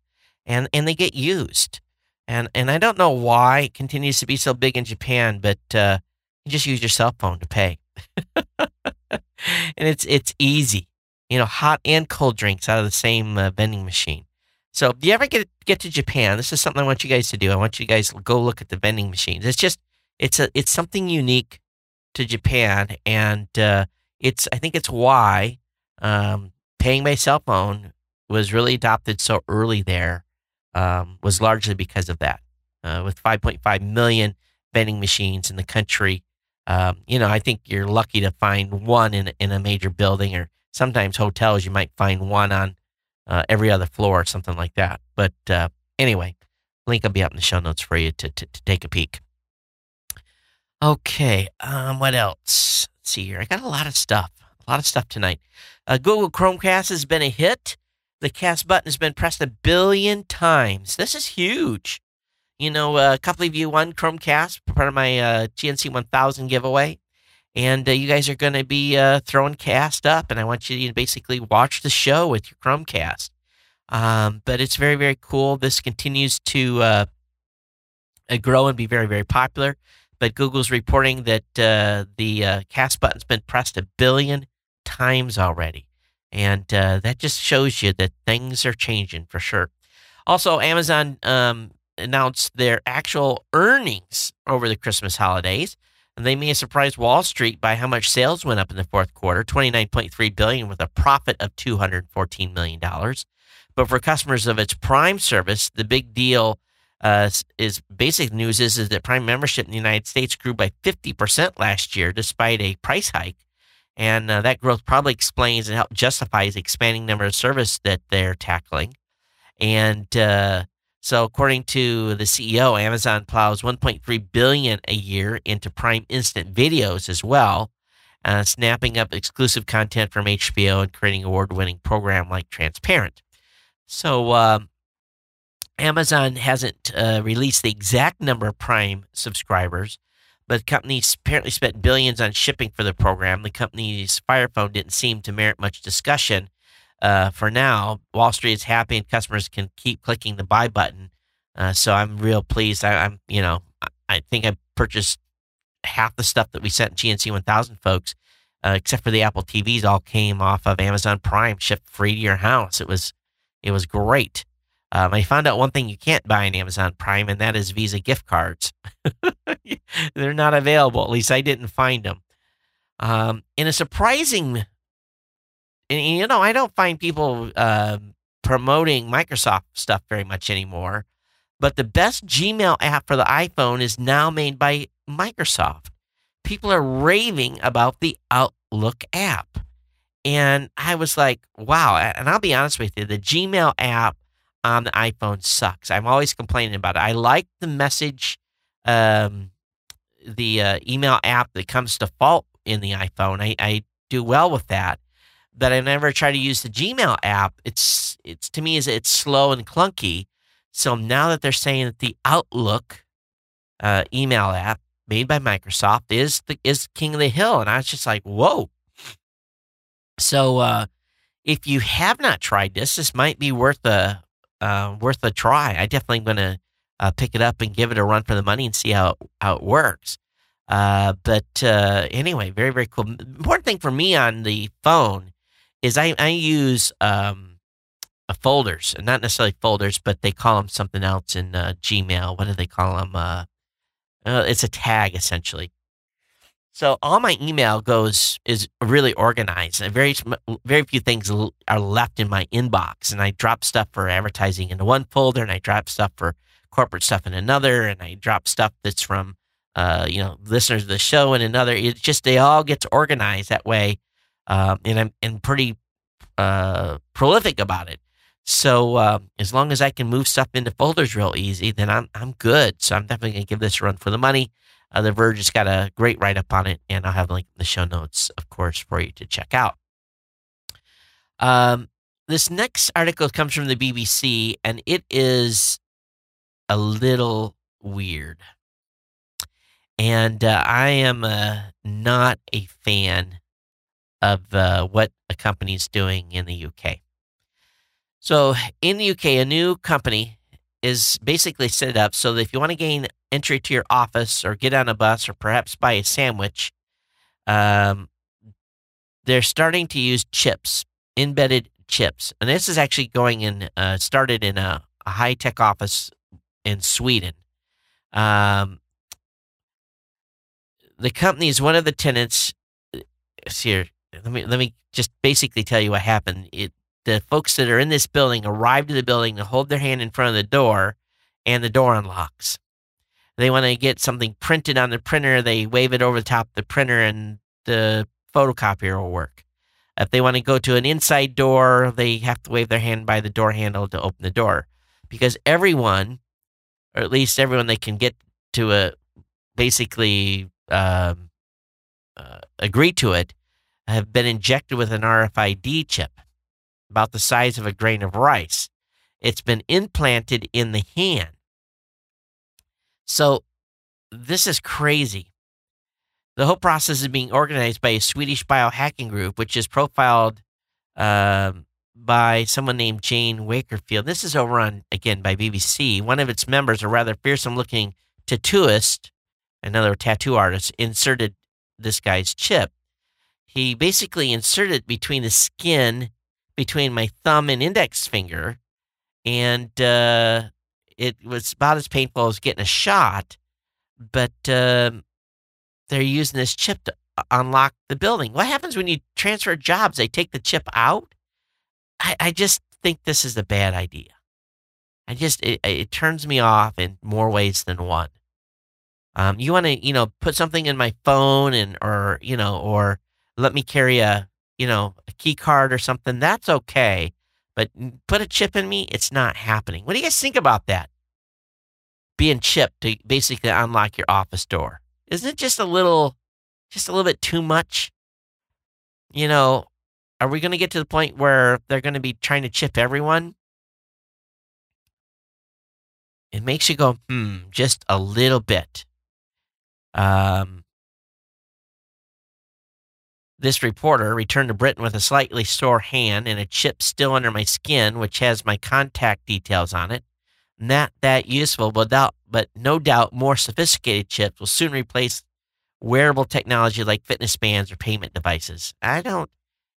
and and they get used. And and I don't know why it continues to be so big in Japan, but uh, you just use your cell phone to pay, and it's it's easy. You know, hot and cold drinks out of the same uh, vending machine. So if you ever get get to Japan, this is something I want you guys to do. I want you guys to go look at the vending machines. It's just it's a it's something unique to Japan, and uh, it's I think it's why um, paying by cell phone was really adopted so early there um, was largely because of that. Uh, with 5.5 million vending machines in the country, um, you know, I think you're lucky to find one in in a major building, or sometimes hotels you might find one on uh, every other floor or something like that. But uh, anyway, link will be up in the show notes for you to to, to take a peek. Okay, um, what else? See here. I got a lot of stuff. A lot of stuff tonight. Uh, Google Chromecast has been a hit. The cast button has been pressed a billion times. This is huge. You know, uh, a couple of you won Chromecast, part of my uh, GNC 1000 giveaway. And uh, you guys are going to be uh, throwing cast up, and I want you to basically watch the show with your Chromecast. Um, but it's very, very cool. This continues to uh, grow and be very, very popular. But Google's reporting that uh, the uh, cast button's been pressed a billion times already. And uh, that just shows you that things are changing for sure. Also, Amazon um, announced their actual earnings over the Christmas holidays. And they may have surprised Wall Street by how much sales went up in the fourth quarter, 29.3 billion with a profit of 214 million dollars. But for customers of its Prime service, the big deal uh, is basic news is, is that Prime membership in the United States grew by 50% last year despite a price hike. And uh, that growth probably explains and help justifies the expanding number of service that they're tackling. And uh, so, according to the CEO, Amazon plows 1.3 billion a year into Prime Instant videos as well, uh, snapping up exclusive content from HBO and creating award-winning program like Transparent. So, um, Amazon hasn't uh, released the exact number of Prime subscribers, but the company apparently spent billions on shipping for the program. The company's Fire Phone didn't seem to merit much discussion. Uh, for now, Wall Street is happy and customers can keep clicking the buy button. Uh, so I'm real pleased. I, am you know, I, I think I purchased half the stuff that we sent GNC 1000 folks, uh, except for the Apple TVs, all came off of Amazon Prime, shipped free to your house. It was, it was great. Um, I found out one thing you can't buy on Amazon Prime, and that is Visa gift cards. They're not available. At least I didn't find them. Um, in a surprising, and you know, I don't find people uh, promoting Microsoft stuff very much anymore. But the best Gmail app for the iPhone is now made by Microsoft. People are raving about the Outlook app. And I was like, wow. And I'll be honest with you, the Gmail app on the iPhone sucks. I'm always complaining about it. I like the message, um, the uh, email app that comes default in the iPhone. I, I do well with that, but I never try to use the Gmail app. It's it's to me is it's slow and clunky. So now that they're saying that the Outlook uh, email app made by Microsoft is the is king of the hill, and I was just like, whoa. So uh, if you have not tried this, this might be worth a uh, worth a try. I definitely am going to uh, pick it up and give it a run for the money and see how how it works. Uh, but uh, anyway, very very cool. Important thing for me on the phone is I I use um, folders, not necessarily folders, but they call them something else in uh, Gmail. What do they call them? Uh, it's a tag essentially. So all my email goes is really organized. And very very few things are left in my inbox, and I drop stuff for advertising into one folder, and I drop stuff for corporate stuff in another, and I drop stuff that's from uh, you know listeners of the show in another. It's just they all get organized that way, um, and I'm and pretty uh, prolific about it. So uh, as long as I can move stuff into folders real easy, then I'm I'm good. So I'm definitely gonna give this a run for the money. Uh, the Verge has got a great write up on it, and I'll have a link in the show notes, of course, for you to check out. Um, this next article comes from the BBC, and it is a little weird. And uh, I am uh, not a fan of uh, what a company is doing in the UK. So, in the UK, a new company is basically set up so that if you want to gain entry to your office or get on a bus or perhaps buy a sandwich, um, they're starting to use chips, embedded chips. And this is actually going in, uh, started in a, a high tech office in Sweden. Um, the company is one of the tenants. Uh, here, let me let me just basically tell you what happened. It the folks that are in this building arrive to the building to hold their hand in front of the door, and the door unlocks. They want to get something printed on the printer. They wave it over the top of the printer, and the photocopier will work. If they want to go to an inside door, they have to wave their hand by the door handle to open the door. Because everyone, or at least everyone they can get to a basically um, uh, agree to it, have been injected with an RFID chip about the size of a grain of rice. It's been implanted in the hand. So this is crazy. The whole process is being organized by a Swedish biohacking group, which is profiled uh, by someone named Jane Wakefield. This is over on, again, by BBC. One of its members, a rather fearsome looking tattooist, another tattoo artist, inserted this guy's chip. He basically inserted between the skin between my thumb and index finger, and uh, it was about as painful as getting a shot. But uh, they're using this chip to unlock the building. What happens when you transfer jobs? They take the chip out. I, I just think this is a bad idea. I just it, it turns me off in more ways than one. Um, you want to you know put something in my phone and or you know or let me carry a you know a key card or something. That's okay. But put a chip in me, it's not happening. What do you guys think about that? Being chipped to basically unlock your office door. Isn't it just a little, just a little bit too much? You know, are we going to get to the point where they're going to be trying to chip everyone? It makes you go, hmm, just a little bit. Um, this reporter returned to Britain with a slightly sore hand and a chip still under my skin, which has my contact details on it. Not that useful, but, but no doubt more sophisticated chips will soon replace wearable technology like fitness bands or payment devices. I don't,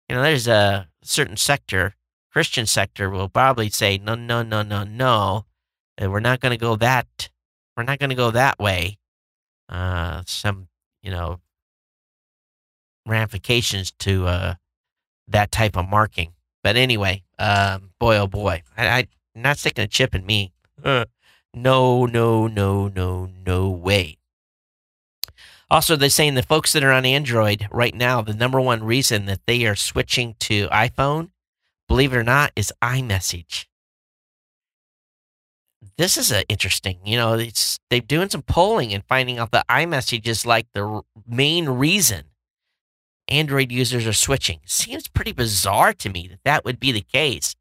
you know, there's a certain sector, Christian sector, will probably say, no, no, no, no, no. We're not going to go that, we're not going to go that way. Uh, some, you know, ramifications to uh, that type of marking. But anyway, um, boy, oh boy, I, I, am not sticking a chip in me. Uh, no, no, no, no, no way. Also, they're saying the folks that are on Android right now, the number one reason that they are switching to iPhone, believe it or not, is iMessage. This is a interesting, you know, it's they're doing some polling and finding out that iMessage is like the main reason Android users are switching. Seems pretty bizarre to me that that would be the case,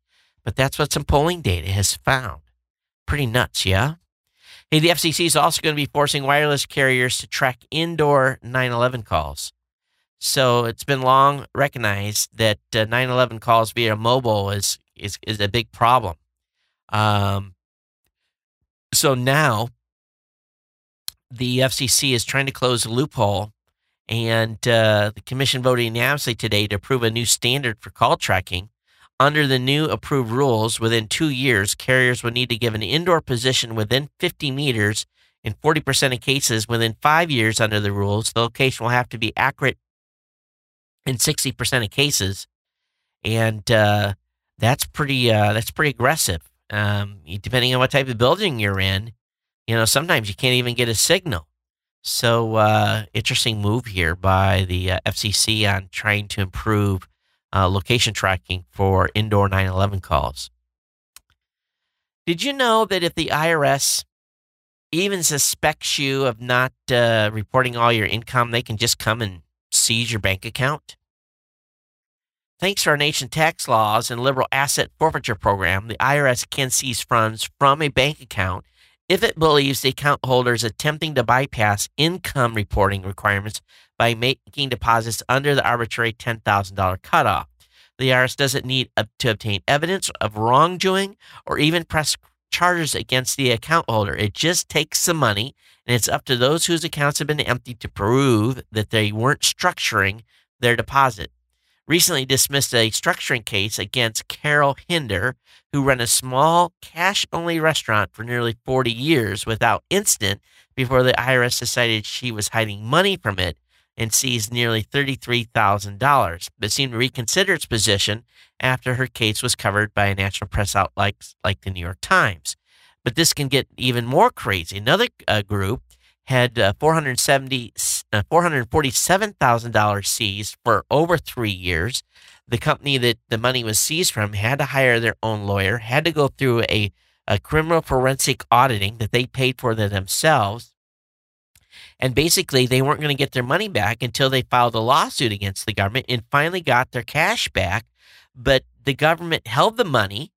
but that's what some polling data has found. Pretty nuts, yeah? Hey, the FCC is also going to be forcing wireless carriers to track indoor 911 calls. So it's been long recognized that uh, 911 calls via mobile is, is, is a big problem. Um, so now the FCC is trying to close a loophole and uh, the commission voted unanimously today to approve a new standard for call tracking. Under the new approved rules, within two years, carriers will need to give an indoor position within 50 meters. In 40% of cases, within five years, under the rules, the location will have to be accurate in 60% of cases, and uh, that's pretty uh, that's pretty aggressive. Um, depending on what type of building you're in, you know, sometimes you can't even get a signal. So, uh, interesting move here by the uh, FCC on trying to improve uh, location tracking for indoor 911 calls. Did you know that if the IRS even suspects you of not uh, reporting all your income, they can just come and seize your bank account? Thanks to our nation's tax laws and liberal asset forfeiture program, the IRS can seize funds from a bank account if it believes the account holder is attempting to bypass income reporting requirements by making deposits under the arbitrary $10,000 cutoff. The IRS doesn't need to obtain evidence of wrongdoing or even press charges against the account holder. It just takes some money, and it's up to those whose accounts have been emptied to prove that they weren't structuring their deposit recently dismissed a structuring case against Carol Hinder, who ran a small cash only restaurant for nearly 40 years without incident before the IRS decided she was hiding money from it and seized nearly $33,000, but seemed to reconsider its position after her case was covered by a national press outlet like the New York Times. But this can get even more crazy. Another uh, group had uh, 470, uh, $447,000 seized for over three years. The company that the money was seized from had to hire their own lawyer, had to go through a, a criminal forensic auditing that they paid for themselves. And basically, they weren't going to get their money back until they filed a lawsuit against the government and finally got their cash back. But the government held the money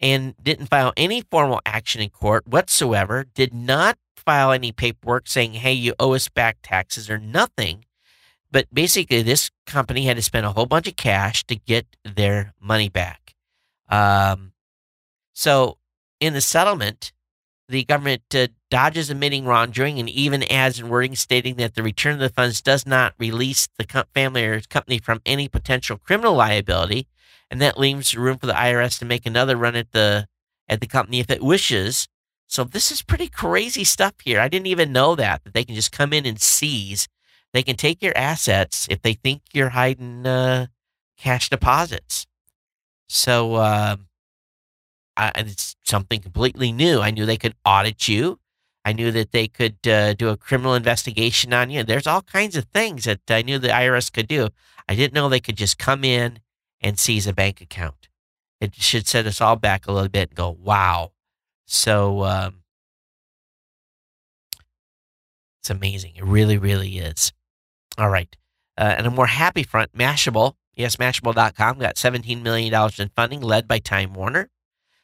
and didn't file any formal action in court whatsoever, did not file any paperwork saying, hey, you owe us back taxes or nothing. But basically, this company had to spend a whole bunch of cash to get their money back. Um, so, in the settlement, the government uh, dodges admitting wrongdoing and even adds in wording stating that the return of the funds does not release the family or company from any potential criminal liability, and that leaves room for the IRS to make another run at the at the company if it wishes. So this is pretty crazy stuff here. I didn't even know that that they can just come in and seize. They can take your assets if they think you're hiding uh, cash deposits. So. Uh, uh, it's something completely new. I knew they could audit you. I knew that they could uh, do a criminal investigation on you. There's all kinds of things that I knew the IRS could do. I didn't know they could just come in and seize a bank account. It should set us all back a little bit and go, wow. So um, it's amazing. It really, really is. All right. Uh, and a more happy front, Mashable, yes, Mashable.com got $17 million in funding led by Time Warner.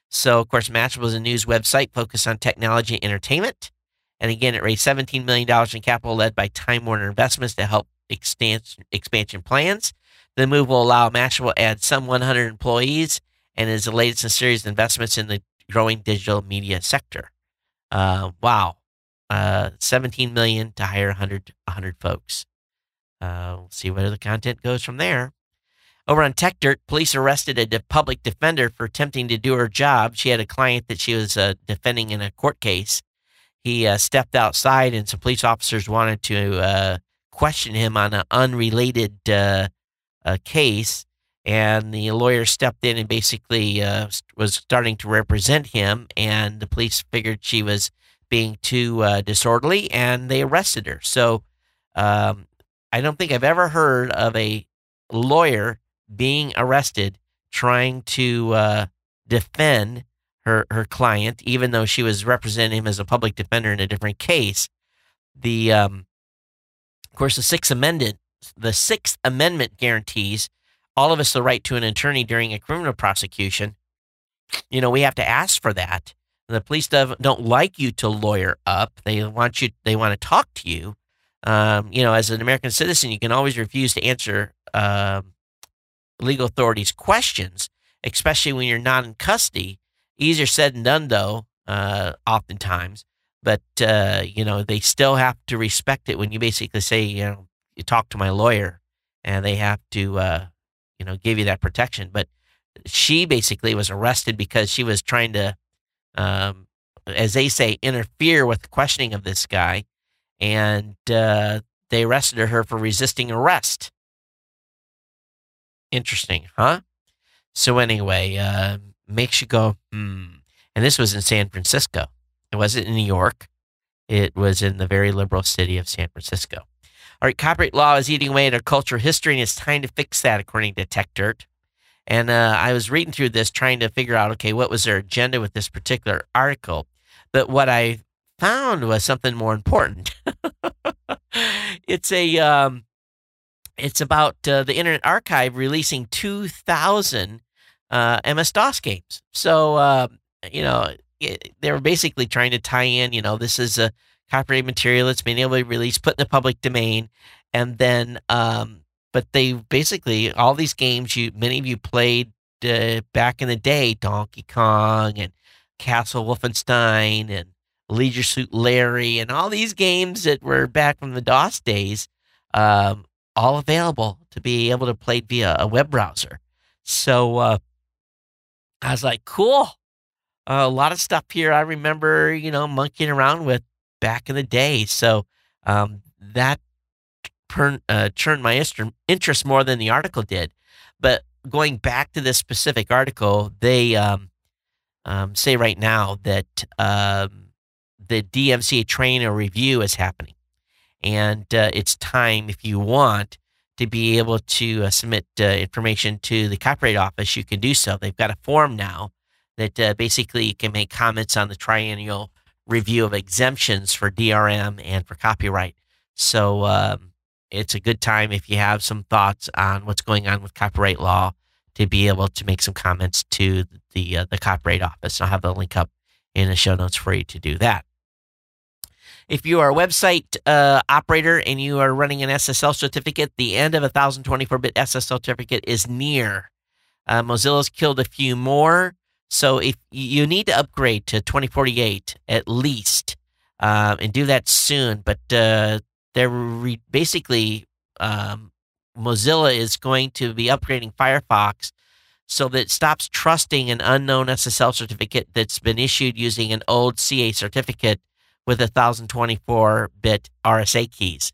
So, of course, Mashable is a news website focused on technology and entertainment. And again, it raised $17 million in capital led by Time Warner Investments to help expansion plans. The move will allow Mashable to add some 100 employees and is the latest in a series of investments in the growing digital media sector. Uh, wow. Uh, 17 million to hire 100, 100 folks. Uh, we'll see where the content goes from there. Over on Techdirt, police arrested a de- public defender for attempting to do her job. She had a client that she was uh, defending in a court case. He uh, stepped outside, and some police officers wanted to uh, question him on an unrelated uh, uh, case. And the lawyer stepped in and basically uh, was starting to represent him. And the police figured she was being too disorderly, and they arrested her. So um, I don't think I've ever heard of a lawyer being arrested trying to uh, defend her her client, even though she was representing him as a public defender in a different case. The um, of course, the Sixth Amendment, the Sixth Amendment guarantees all of us the right to an attorney during a criminal prosecution. You know, we have to ask for that. The police don't like you to lawyer up. They want you. They want to talk to you. Um, you know, as an American citizen, you can always refuse to answer um, legal authorities questions, especially when you're not in custody. Easier said than done, though, uh, oftentimes. But, uh, you know, they still have to respect it when you basically say, you know, you talk to my lawyer and they have to, uh, you know, give you that protection. But she basically was arrested because she was trying to, um, as they say, interfere with the questioning of this guy. And uh, they arrested her for resisting arrest. Interesting, huh? So anyway, uh, makes you go, hmm. And this was in San Francisco. It wasn't in New York. It was in the very liberal city of San Francisco. All right, copyright law is eating away at our cultural history, and it's time to fix that, according to Techdirt. And uh, I was reading through this, trying to figure out, okay, what was their agenda with this particular article. But what I found was something more important. it's a um, it's about uh, the Internet Archive releasing 2,000 uh, MS DOS games. So, uh, you know, it, they were basically trying to tie in, you know, this is a copyrighted material that's been able to be released, put in the public domain. And then, um, but they basically, all these games you, many of you played uh, back in the day, Donkey Kong and Castle Wolfenstein and Leisure Suit Larry and all these games that were back from the DOS days. Um, all available to be able to play via a web browser. So uh, I was like, cool. Uh, a lot of stuff here I remember, you know, monkeying around with back in the day. So um, that per, uh, turned my interest more than the article did. But going back to this specific article, they um, um, say right now that um, the DMCA triennial review is happening. And uh, it's time, if you want, to be able to uh, submit uh, information to the Copyright Office. You can do so. They've got a form now that uh, basically you can make comments on the triennial review of exemptions for DRM and for copyright. So um, it's a good time if you have some thoughts on what's going on with copyright law to be able to make some comments to the uh, the Copyright Office. I'll have the link up in the show notes for you to do that. If you are a website uh, operator and you are running an SSL certificate, the end of a 1024-bit SSL certificate is near. Uh, Mozilla's killed a few more, so if you need to upgrade to 2048 at least, um, and do that soon. But uh, they're re- basically um, Mozilla is going to be upgrading Firefox so that it stops trusting an unknown SSL certificate that's been issued using an old CA certificate with 1024 bit RSA keys.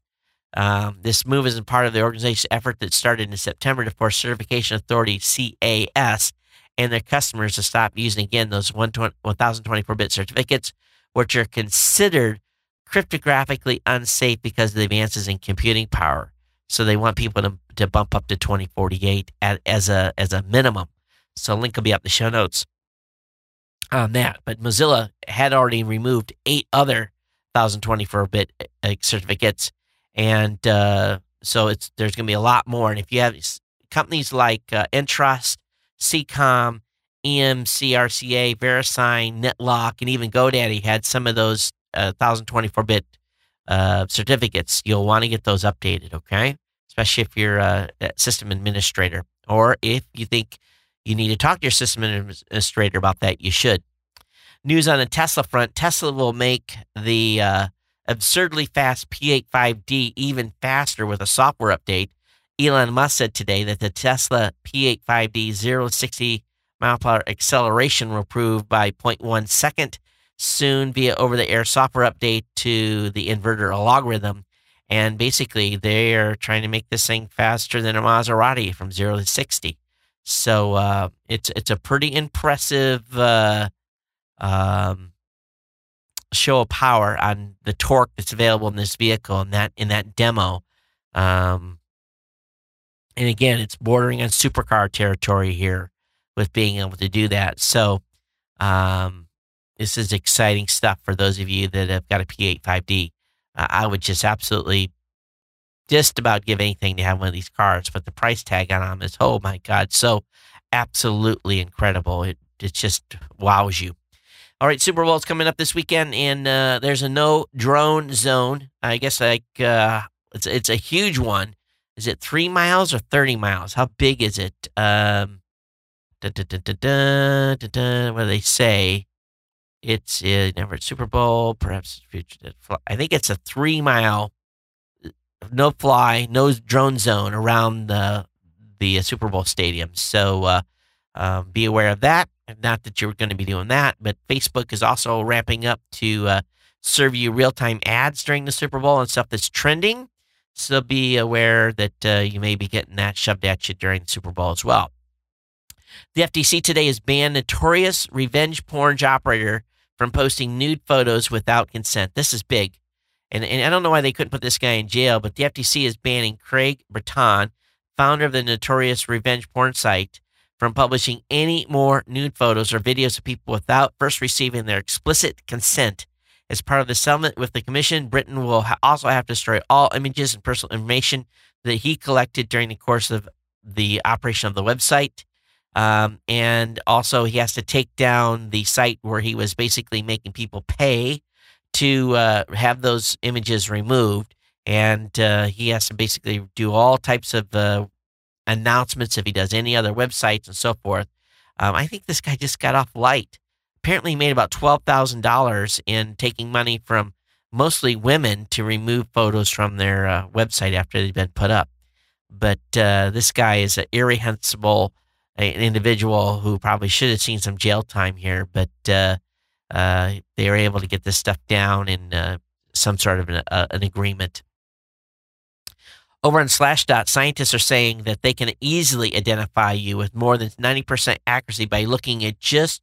Um, this move is part of the organization's effort that started in September to force certification authority CAS and their customers to stop using again those 1024 bit certificates, which are considered cryptographically unsafe because of the advances in computing power. So they want people to, to bump up to 2048 at, as a as a minimum. So link will be up the show notes on that. But Mozilla had already removed eight other 1024-bit uh, certificates, and uh, so it's there's going to be a lot more. And if you have companies like uh, Entrust, SECOM, EMCRCA, VeriSign, NetLock, and even GoDaddy had some of those 1024-bit uh, certificates. You'll want to get those updated, okay? Especially if you're a system administrator, or if you think you need to talk to your system administrator about that, you should. News on the Tesla front Tesla will make the uh, absurdly fast P85D even faster with a software update. Elon Musk said today that the Tesla P85D 0 60 mile per hour acceleration will improve by 0.1 second soon via over the air software update to the inverter algorithm. And basically, they are trying to make this thing faster than a Maserati from 0 to 60. So uh, it's it's a pretty impressive uh, um, show of power on the torque that's available in this vehicle in that in that demo. Um, and again, it's bordering on supercar territory here with being able to do that. So um, this is exciting stuff for those of you that have got a P85D. Uh, I would just absolutely just about give anything to have one of these cars, but the price tag on them is oh my god, so absolutely incredible. It it just wows you. All right, Super Bowl's coming up this weekend, and uh, there's a no drone zone. I guess like uh, it's it's a huge one. Is it three miles or thirty miles? How big is it? Um, da, da, da, what do they say? It's uh, never Super Bowl, perhaps future. I think it's a three mile no fly, no drone zone around the the uh, Super Bowl stadium. So uh, um, be aware of that. Not that you're going to be doing that, but Facebook is also ramping up to uh, serve you real time ads during the Super Bowl and stuff that's trending. So be aware that uh, you may be getting that shoved at you during the Super Bowl as well. The FTC today has banned notorious revenge porn operator from posting nude photos without consent. This is big. And, and I don't know why they couldn't put this guy in jail, but the FTC is banning Craig Brittain, founder of the notorious revenge porn site, from publishing any more nude photos or videos of people without first receiving their explicit consent. As part of the settlement with the commission, Brittain will ha- also have to destroy all images and personal information that he collected during the course of the operation of the website. Um, and also, he has to take down the site where he was basically making people pay to uh, have those images removed, and uh, he has to basically do all types of uh, announcements if he does any other websites and so forth. Um, I think this guy just got off light. Apparently, made about twelve thousand dollars in taking money from mostly women to remove photos from their uh, website after they've been put up. But uh, this guy is an irrehensible an individual who probably should have seen some jail time here, but uh, uh, they were able to get this stuff down in uh, some sort of an, uh, an, agreement. Over on Slashdot, scientists are saying that they can easily identify you with more than 90% accuracy by looking at just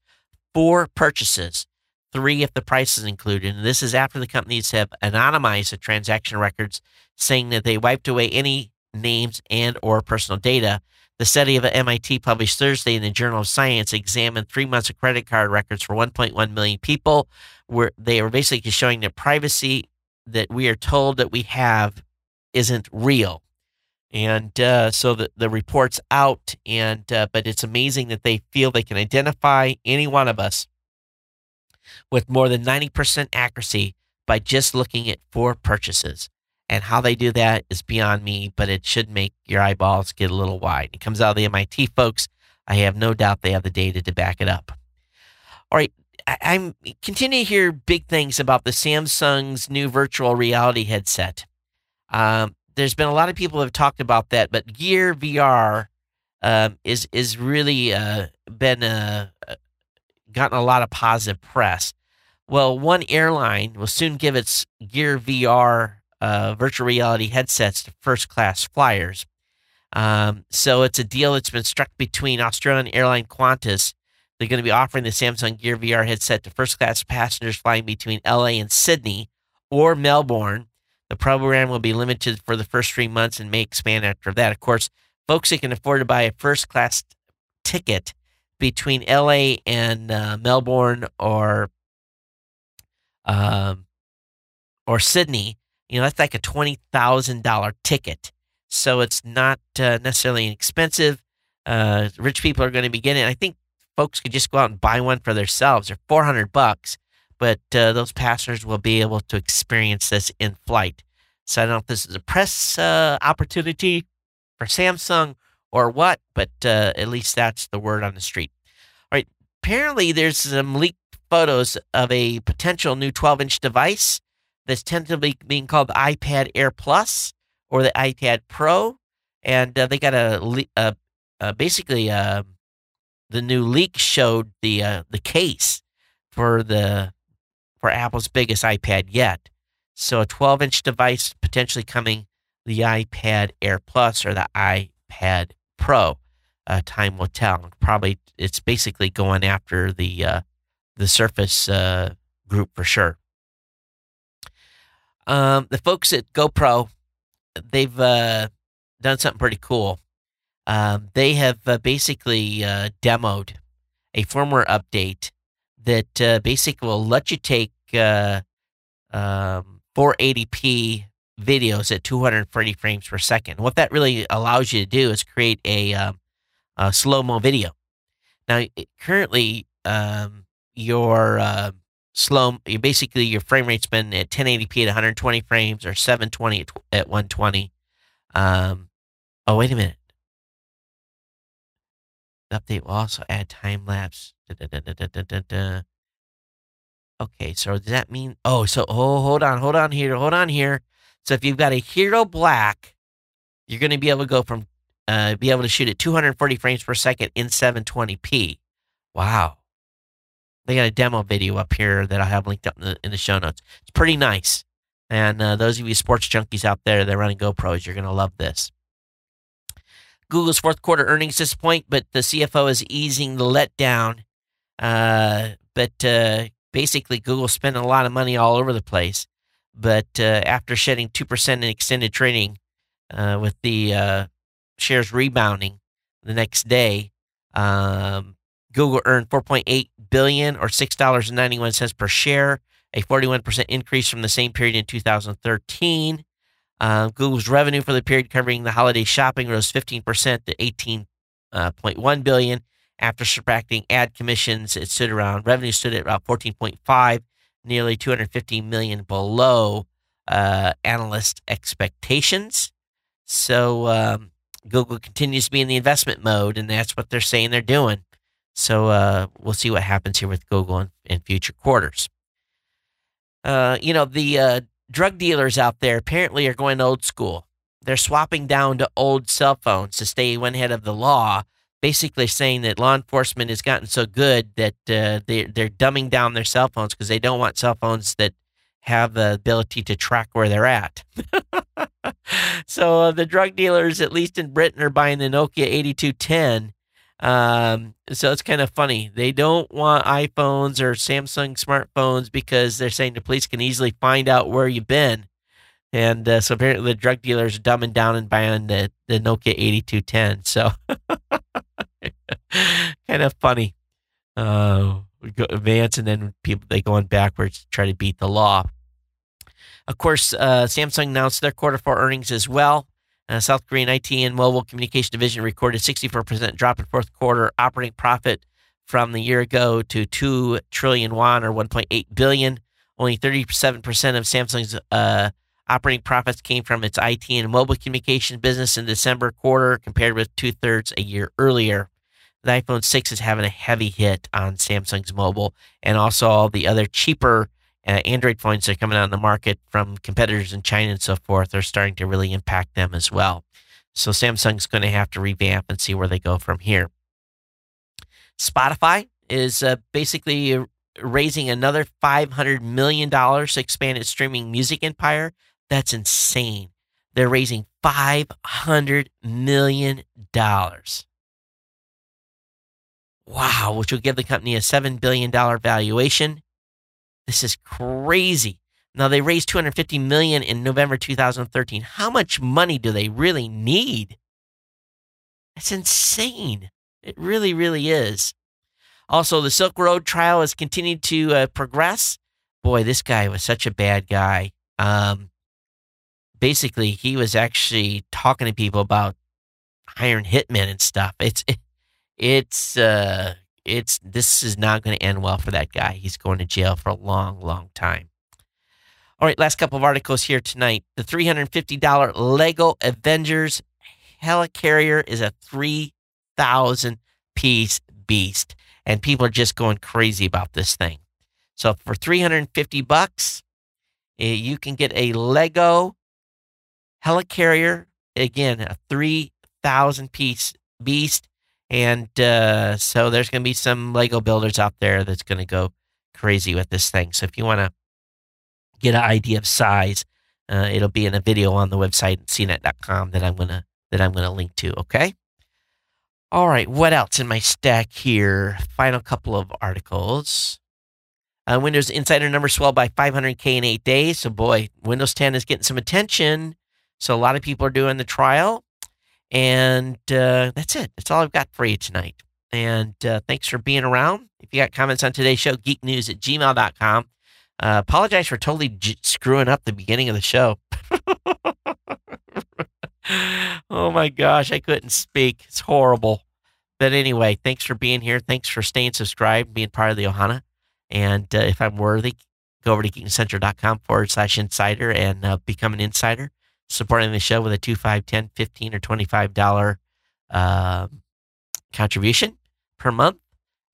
four purchases, three if the price is included. And this is after the companies have anonymized the transaction records, saying that they wiped away any names and or personal data. The study of MIT published Thursday in the Journal of Science examined three months of credit card records for 1.1 million people, where they were basically showing that privacy that we are told that we have isn't real. And uh, so the, the report's out, and uh, but it's amazing that they feel they can identify any one of us with more than 90% accuracy by just looking at four purchases. And how they do that is beyond me, but it should make your eyeballs get a little wide. It comes out of the MIT folks. I have no doubt they have the data to back it up. All right, I'm continuing to hear big things about the Samsung's new virtual reality headset. Um, there's been a lot of people have talked about that, but Gear VR um, is is really uh, been uh, gotten a lot of positive press. Well, one airline will soon give its Gear VR uh, virtual reality headsets to first class flyers. Um, so it's a deal that's been struck between Australian airline Qantas. They're going to be offering the Samsung Gear VR headset to first class passengers flying between LA and Sydney or Melbourne. The program will be limited for the first three months and may expand after that. Of course, folks that can afford to buy a first class ticket between LA and uh, Melbourne or um, or Sydney, you know, that's like a twenty thousand dollar ticket. So it's not uh, necessarily expensive. Uh, rich people are going to be getting. It. I think folks could just go out and buy one for themselves. They're four hundred bucks, but uh, those passengers will be able to experience this in flight. So I don't know if this is a press uh, opportunity for Samsung or what, but uh, at least that's the word on the street. All right. Apparently, there's some leaked photos of a potential new 12 inch device that's tentatively being called the iPad Air Plus or the iPad Pro. And uh, they got a, a, a basically uh, the new leak showed the uh, the case for the for Apple's biggest iPad yet. So a 12 inch device potentially coming the iPad Air Plus or the iPad Pro. Uh, time will tell. Probably it's basically going after the uh, the Surface uh, group for sure. Um, the folks at GoPro, they've uh, done something pretty cool. Um, they have uh, basically uh, demoed a firmware update that basically will let you take uh, um, 480p videos at 240 frames per second. What that really allows you to do is create a, um, a slow mo video. Now, currently, um, your uh, slow, basically your frame rate's been at 1080p at 120 frames or 720 at, at 120. Um, oh, wait a minute. The update will also add time lapse. Okay, so does that mean? Oh, so oh, hold on, hold on here, hold on here. So if you've got a Hero Black, you're going to be able to go from uh, be able to shoot at 240 frames per second in 720p. Wow. They got a demo video up here that I have linked up in the, in the show notes. It's pretty nice. And uh, those of you sports junkies out there that are running GoPros, you're going to love this. Google's fourth quarter earnings disappoint, but the CFO is easing the letdown. Uh, but uh, basically, Google spending a lot of money all over the place. But uh, after shedding 2% in extended trading uh, with the uh, shares rebounding the next day, um, Google earned 4.8 billion or $6.91 per share, a 41% increase from the same period in 2013. Uh, Google's revenue for the period covering the holiday shopping rose 15% to 18.1 billion. After subtracting ad commissions, it stood around revenue stood at about 14.5, nearly 250 million below uh, analyst expectations. So um, Google continues to be in the investment mode, and that's what they're saying they're doing. So uh, we'll see what happens here with Google in, in future quarters. Uh, you know, the uh, drug dealers out there apparently are going old school. They're swapping down to old cell phones to stay one head of the law, basically saying that law enforcement has gotten so good that uh, they're, they're dumbing down their cell phones because they don't want cell phones that have the ability to track where they're at. so uh, the drug dealers, at least in Britain, are buying the Nokia 8210. Um, so it's kind of funny. They don't want iPhones or Samsung smartphones because they're saying the police can easily find out where you've been. And uh, so apparently the drug dealers are dumbing down and buying the, the Nokia 8210. So kind of funny. Uh, we go advance and then people they going backwards to try to beat the law. Of course, uh, Samsung announced their quarter four earnings as well. Uh, South Korean IT and mobile communication division recorded 64% drop in fourth quarter operating profit from the year ago to 2 trillion won or 1.8 billion. Only 37% of Samsung's uh, operating profits came from its IT and mobile communication business in December quarter, compared with two thirds a year earlier. The iPhone 6 is having a heavy hit on Samsung's mobile and also all the other cheaper uh, Android phones that are coming out on the market from competitors in China and so forth are starting to really impact them as well. So Samsung's going to have to revamp and see where they go from here. Spotify is uh, basically raising another $500 million to expand its streaming music empire. That's insane. They're raising $500 million. Wow, which will give the company a $7 billion valuation. This is crazy. Now they raised 250 million in November 2013. How much money do they really need? That's insane. It really, really is. Also, the Silk Road trial has continued to uh, progress. Boy, this guy was such a bad guy. Um, basically, he was actually talking to people about hiring hitmen and stuff. It's it, it's uh, it's this is not going to end well for that guy. He's going to jail for a long, long time. All right, last couple of articles here tonight. The $350 Lego Avengers helicarrier is a 3,000 piece beast, and people are just going crazy about this thing. So for 350 bucks, eh, you can get a Lego helicarrier. Again, a 3,000 piece beast and uh, so there's going to be some Lego builders out there that's going to go crazy with this thing. So if you want to get an idea of size, uh, it'll be in a video on the website cnet.com that I'm gonna that I'm gonna link to. Okay. All right. What else in my stack here? Final couple of articles. Uh, Windows Insider numbers swelled by 500k in eight days. So boy, Windows 10 is getting some attention. So a lot of people are doing the trial. And uh, that's it. That's all I've got for you tonight. And uh, thanks for being around. If you got comments on today's show, geeknews at gmail.com. Uh, apologize for totally j- screwing up the beginning of the show. oh my gosh, I couldn't speak. It's horrible. But anyway, thanks for being here. Thanks for staying subscribed, being part of the Ohana. And uh, if I'm worthy, go over to geekcentral.com forward slash insider and uh, become an insider supporting the show with a 2 5 10 15 or $25 uh, contribution per month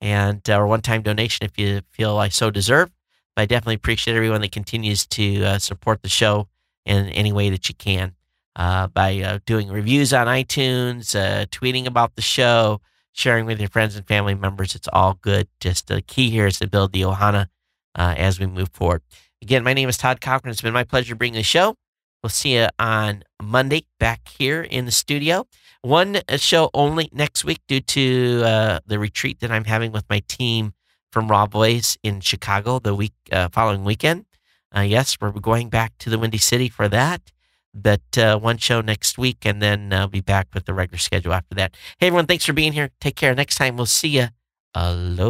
and uh, or one-time donation if you feel I so deserve. But I definitely appreciate everyone that continues to uh, support the show in any way that you can uh, by uh, doing reviews on iTunes, uh, tweeting about the show, sharing with your friends and family members. It's all good. Just the key here is to build the Ohana as we move forward. Again, my name is Todd Cochran. It's been my pleasure bringing the show. We'll see you on Monday back here in the studio. One uh, show only next week due to uh, the retreat that I'm having with my team from RawVoice in Chicago the week uh, following weekend. Uh, yes, we're going back to the Windy City for that. But uh, one show next week, and then I'll be back with the regular schedule after that. Hey, everyone, thanks for being here. Take care. Next time, we'll see you. Aloha.